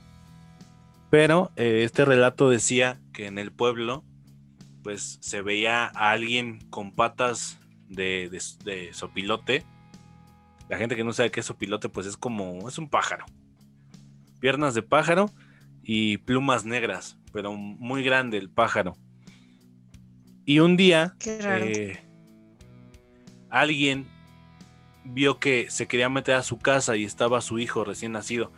Pero eh, este relato decía que en el pueblo, pues se veía a alguien con patas de, de, de sopilote. La gente que no sabe qué es sopilote, pues es como, es un pájaro. Piernas de pájaro y plumas negras, pero muy grande el pájaro. Y un día eh, alguien vio que se quería meter a su casa y estaba su hijo recién nacido.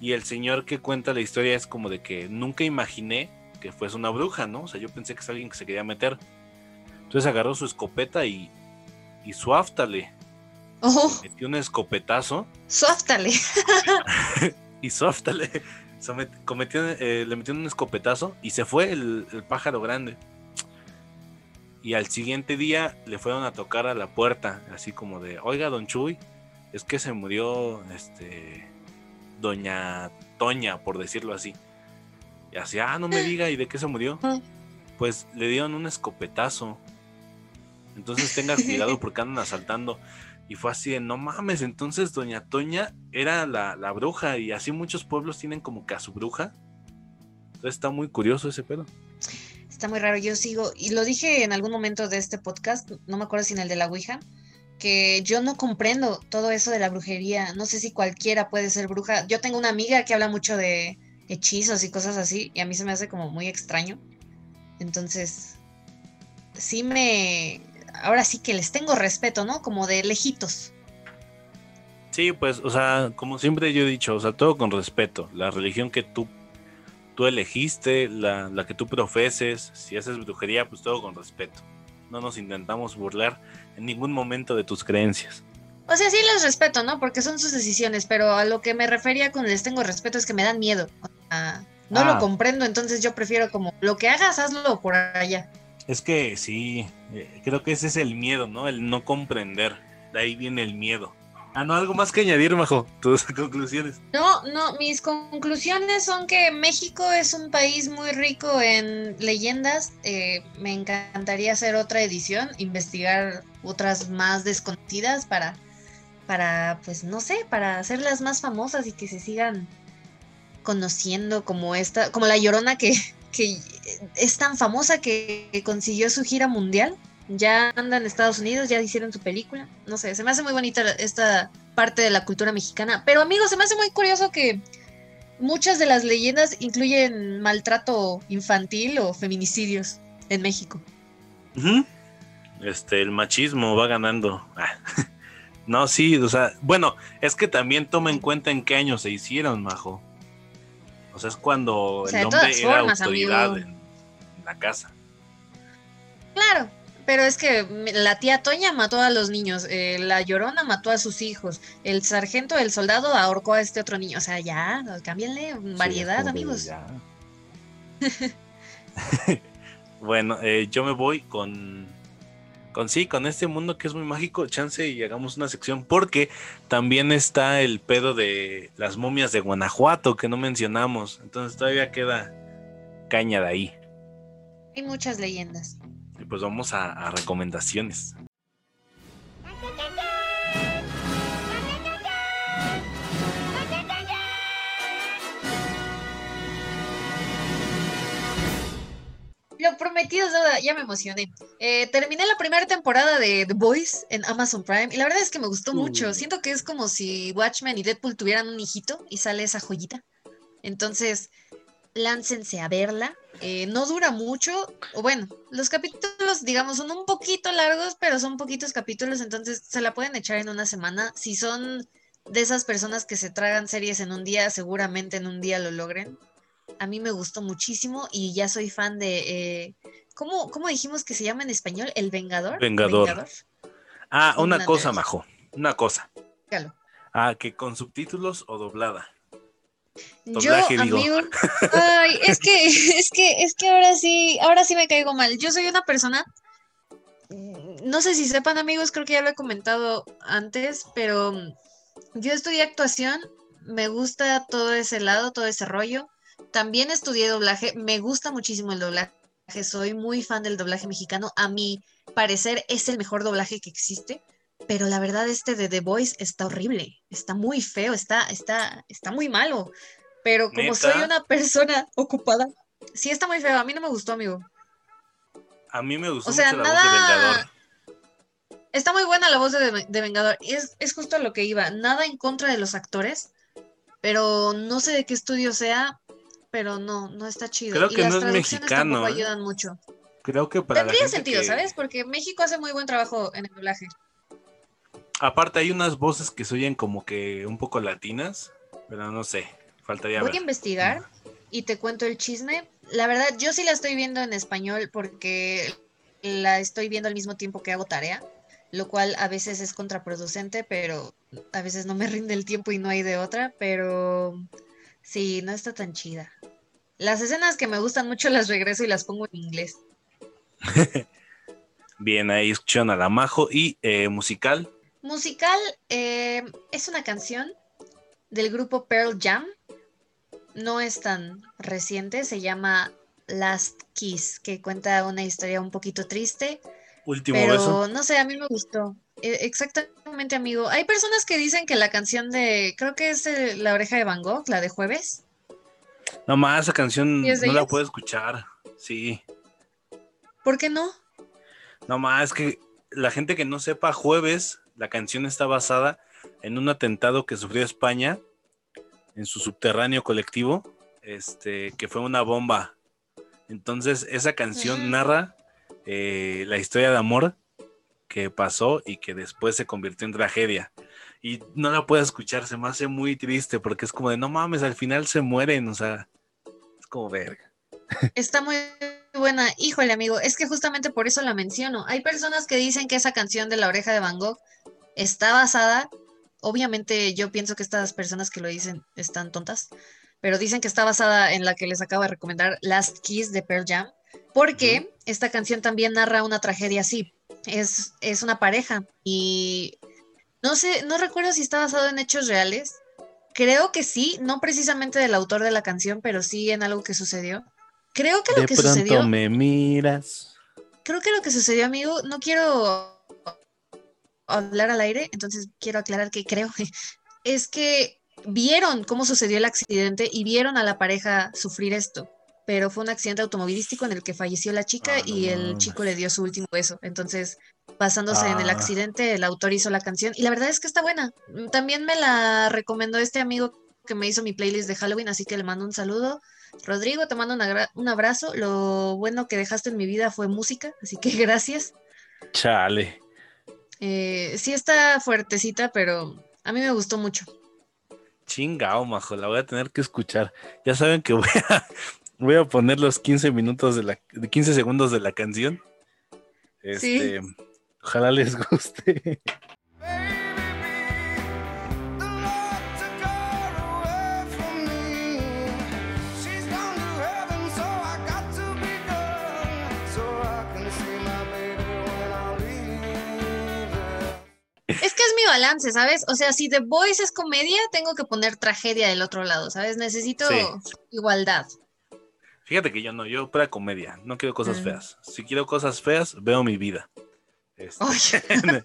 Y el señor que cuenta la historia es como de que nunca imaginé que fuese una bruja, ¿no? O sea, yo pensé que es alguien que se quería meter. Entonces agarró su escopeta y, y suáftale. Oh, Metió un escopetazo suáftale. y suáftale. Cometió, eh, le metió un escopetazo y se fue el, el pájaro grande. Y al siguiente día le fueron a tocar a la puerta, así como de, oiga, don Chuy, es que se murió este doña Toña, por decirlo así. Y así, ah, no me diga, ¿y de qué se murió? Ah. Pues le dieron un escopetazo. Entonces tenga cuidado porque andan asaltando. Y fue así de, no mames, entonces doña Toña era la, la bruja y así muchos pueblos tienen como que a su bruja. Entonces está muy curioso ese pedo. Está muy raro, yo sigo, y lo dije en algún momento de este podcast, no me acuerdo si en el de la Ouija, que yo no comprendo todo eso de la brujería, no sé si cualquiera puede ser bruja. Yo tengo una amiga que habla mucho de hechizos y cosas así, y a mí se me hace como muy extraño. Entonces, sí me... Ahora sí que les tengo respeto, ¿no? Como de lejitos. Sí, pues, o sea, como siempre yo he dicho, o sea, todo con respeto. La religión que tú, tú elegiste, la, la que tú profeses, si haces brujería, pues todo con respeto. No nos intentamos burlar en ningún momento de tus creencias. O sea, sí les respeto, ¿no? Porque son sus decisiones, pero a lo que me refería con les tengo respeto es que me dan miedo. O sea, no Ah. lo comprendo, entonces yo prefiero como lo que hagas, hazlo por allá. Es que sí, eh, creo que ese es el miedo, ¿no? El no comprender. De ahí viene el miedo. Ah, no, algo más que añadir, Majo. Tus conclusiones. No, no, mis conclusiones son que México es un país muy rico en leyendas. eh, me encantaría hacer otra edición, investigar otras más desconocidas para, para, pues no sé, para hacerlas más famosas y que se sigan conociendo como esta, como la Llorona que, que es tan famosa que, que consiguió su gira mundial. Ya anda en Estados Unidos, ya hicieron su película. No sé, se me hace muy bonita esta parte de la cultura mexicana. Pero amigos, se me hace muy curioso que muchas de las leyendas incluyen maltrato infantil o feminicidios en México. Este, el machismo va ganando. Ah. No, sí, o sea, bueno, es que también toma en cuenta en qué año se hicieron, Majo. O sea, es cuando O sea, el hombre era formas, autoridad en la casa. Claro, Pero es que la tía Toña mató a los niños, eh, la Llorona mató a sus hijos, el sargento, el soldado ahorcó a este otro niño. O sea, ya, cámbienle variedad, amigos. bueno, eh, yo me voy con, con sí, con este mundo que es muy mágico, chance y hagamos una sección, porque también está el pedo de las momias de Guanajuato que no mencionamos. Entonces todavía queda caña de ahí. Hay muchas leyendas. Pues vamos a, recomendaciones. Lo prometido ya me emocioné. Eh, terminé la primera temporada de The Boys en Amazon Prime y la verdad es que me gustó mucho. Siento que es como si Watchmen y Deadpool tuvieran un hijito y sale esa joyita. Entonces, láncense a verla. Eh, no dura mucho, o bueno, los capítulos, digamos, son un poquito largos, pero son poquitos capítulos, entonces se la pueden echar en una semana. Si son de esas personas que se tragan series en un día, seguramente en un día lo logren. A mí me gustó muchísimo y ya soy fan de... Eh, ¿cómo, dijimos que se llama en español? ¿El Vengador? Vengador. Ah, una, cosa, Majo. Una cosa. Ah, que con subtítulos o doblada. Yo, amigo, ay, es que, es que, es que ahora sí, ahora sí me caigo mal. Yo soy una persona, no sé si sepan amigos, creo que ya lo he comentado antes, pero yo estudié actuación, me gusta todo ese lado, todo ese rollo. También estudié doblaje, me gusta muchísimo el doblaje, soy muy fan del doblaje mexicano. A mi parecer es el mejor doblaje que existe pero la verdad este de The Voice está horrible, está muy feo, está, está, está muy malo. Pero como soy una persona ocupada, sí está muy feo. A mí no me gustó, amigo. A mí me gustó mucho la voz de Vengador. Está muy buena la voz de, Vengador. Es, es justo lo que iba. Nada en contra de los actores, pero no sé de qué estudio sea, pero no, no está chido. Creo que no es mexicano. ¿eh? ayudan mucho. Creo que para Tendría sentido, ¿sabes? Porque México hace muy buen trabajo en el doblaje. Aparte hay unas voces que se oyen como que un poco latinas, pero no sé, faltaría Voy a investigar y te cuento el chisme. La verdad, yo sí la estoy viendo en español porque la estoy viendo al mismo tiempo que hago tarea, lo cual a veces es contraproducente, pero a veces no me rinde el tiempo y no hay de otra, pero sí, no está tan chida. Las escenas que me gustan mucho las regreso y las pongo en inglés. Bien, ahí escucharon a la Majo y eh, musical. Musical eh, es una canción del grupo Pearl Jam. No es tan reciente, se llama Last Kiss, que cuenta una historia un poquito triste. Último pero no sé, a mí me gustó. E, exactamente, amigo. Hay personas que dicen que la canción de, creo que es La oreja de Van Gogh, la de jueves. No más, esa canción no la puedo escuchar. Sí. ¿Por qué no? No más, es que la gente que no sepa jueves la canción está basada en un atentado que sufrió España en su subterráneo colectivo, este, que fue una bomba. Entonces, esa canción narra eh, la historia de amor que pasó y que después se convirtió en tragedia. Y no la puedo escuchar, se me hace muy triste porque es como de no mames, al final se mueren, o sea, es como verga. Está muy buena. Híjole, amigo, es que justamente por eso la menciono. Hay personas que dicen que esa canción de la oreja de Van Gogh está basada, obviamente yo pienso que estas personas que lo dicen están tontas, pero dicen que está basada en la que les acabo de recomendar, Last Kiss de Pearl Jam, porque esta canción también narra una tragedia así. Es, es una pareja y no sé, no recuerdo si está basado en hechos reales. Creo que sí, no precisamente del autor de la canción, pero sí en algo que sucedió. Creo que lo de que pronto sucedió. me miras. Creo que lo que sucedió, amigo, no quiero hablar al aire, entonces quiero aclarar que creo es que vieron cómo sucedió el accidente y vieron a la pareja sufrir esto, pero fue un accidente automovilístico en el que falleció la chica ah, y el chico le dio su último beso. Entonces, basándose en el ah. accidente, el autor hizo la canción y la verdad es que está buena. También me la recomendó este amigo que me hizo mi playlist de Halloween, así que le mando un saludo. Rodrigo, te mando un abrazo. Lo bueno que dejaste en mi vida fue música, así que gracias. Chale. Eh, sí está fuertecita, pero a mí me gustó mucho. Chingao, majo, la voy a tener que escuchar. Ya saben que voy a, voy a poner los 15 minutos de la 15 segundos de la canción. Este, Ojalá les guste. Es que es mi balance, ¿sabes? O sea, si The Voice es comedia, tengo que poner tragedia del otro lado, ¿sabes? Necesito Sí. igualdad. Fíjate que yo no, yo para comedia, no quiero cosas Mm. feas. Si quiero cosas feas, veo mi vida. Este,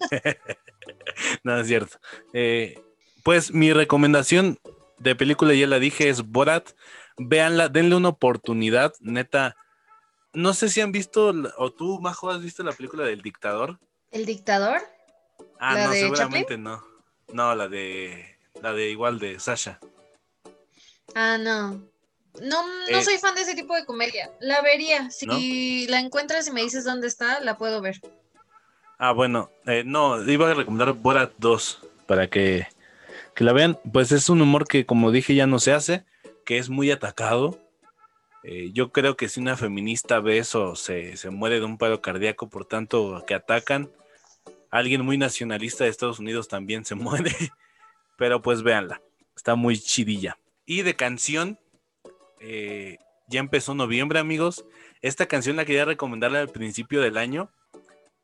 no es cierto. Eh, pues mi recomendación de película, ya la dije, es Borat. Véanla, denle una oportunidad, neta. No sé si han visto, o tú, Majo, has visto la película del dictador. ¿El dictador? Ah, ¿La no, de seguramente no. No, la de, la de igual de Sasha. Ah, no. No, no Eh, soy fan de ese tipo de comedia. La vería. Si la encuentras y me dices dónde está, la puedo ver. Ah, bueno, eh, no, iba a recomendar Borat 2 para que, que la vean. Pues es un humor que, como dije, ya no se hace, que es muy atacado. Eh, yo creo que si una feminista ve eso, se, se muere de un paro cardíaco, por tanto, que atacan. Alguien muy nacionalista de Estados Unidos también se muere. Pero pues véanla, está muy chidilla. Y de canción, eh, ya empezó noviembre, amigos. Esta canción la quería recomendarle al principio del año,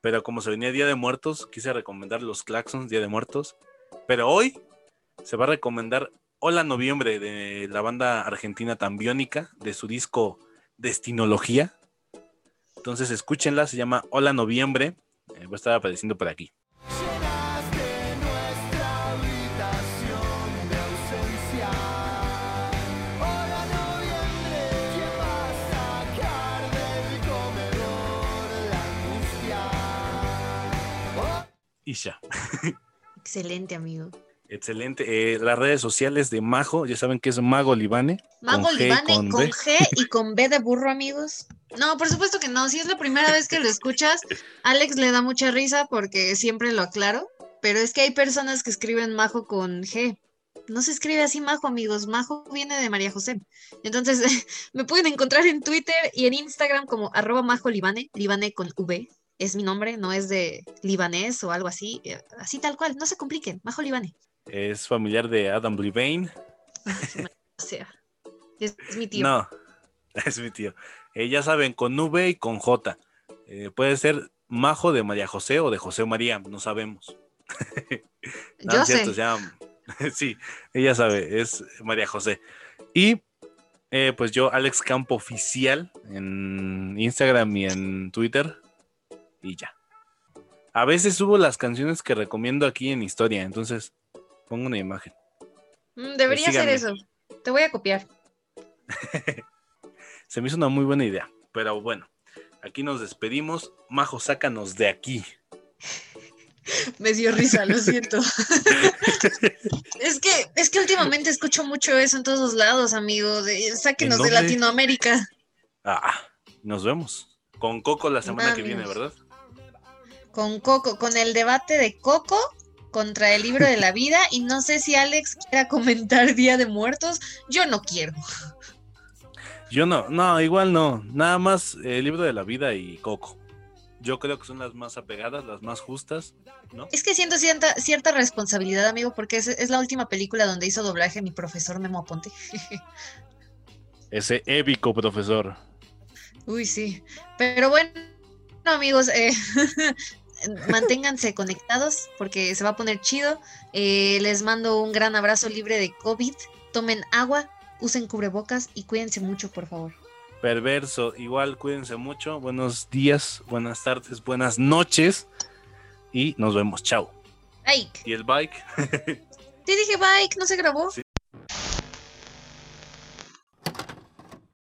pero como se venía Día de Muertos, quise recomendar los Claxons Día de Muertos. Pero hoy se va a recomendar Hola Noviembre de la banda argentina Tambiónica, de su disco Destinología. Entonces escúchenla, se llama Hola Noviembre. Eh, va a estar apareciendo por aquí. Y ya. Excelente, amigo. Excelente. Eh, las redes sociales de Majo, ya saben que es Mago Libane. Mago con G Libane con con, B. G y con B de burro, amigos. No, por supuesto que no. Si es la primera vez que lo escuchas, Alex le da mucha risa porque siempre lo aclaro. Pero es que hay personas que escriben Majo con G. No se escribe así Majo, amigos. Majo viene de María José. Entonces, me pueden encontrar en Twitter y en Instagram como arroba Majo Libane, Libane con V. Es mi nombre, no es de libanés o algo así. eh, Así tal cual, no se compliquen. Majo Libane. Es familiar de Adam Levine. O sea, es, es mi tío. No, es mi tío. Eh, ya saben, con V y con J. Eh, puede ser Majo de María José o de José María, no sabemos. No, Yo cierto, sé. sí, ella sabe, es María José. Y eh, pues yo, Alex Campo Oficial, en Instagram y en Twitter. Y ya. A veces subo las canciones que recomiendo aquí en historia, entonces pongo una imagen. Mm, Debería hacer eso. Te voy a copiar. Se me hizo una muy buena idea, pero bueno, aquí nos despedimos. Majo, sácanos de aquí. Me dio risa, lo siento. es que, es que últimamente escucho mucho eso en todos lados, amigo. De, sáquenos ¿En de? Latinoamérica. Ah, nos vemos. Con Coco la semana que viene. ¿verdad? Con Coco, con el debate de Coco contra el libro de la vida. Y no sé si Alex quiera comentar Día de Muertos. Yo no quiero. Yo no, no, igual no. Nada más el libro de la vida y Coco. Yo creo que son las más apegadas, las más justas, ¿no? Es que siento cierta, cierta responsabilidad, amigo, porque es, es la última película donde hizo doblaje mi profesor Memo Aponte. Ese épico profesor. Uy, sí. Pero bueno, amigos, eh, manténganse conectados porque se va a poner chido. Eh, les mando un gran abrazo libre de COVID. Tomen agua, usen cubrebocas y cuídense mucho, por favor. Perverso, igual cuídense mucho. Buenos días, buenas tardes, buenas noches. Y nos vemos. Chao. Bike. Y el bike. Te dije bike, no se grabó.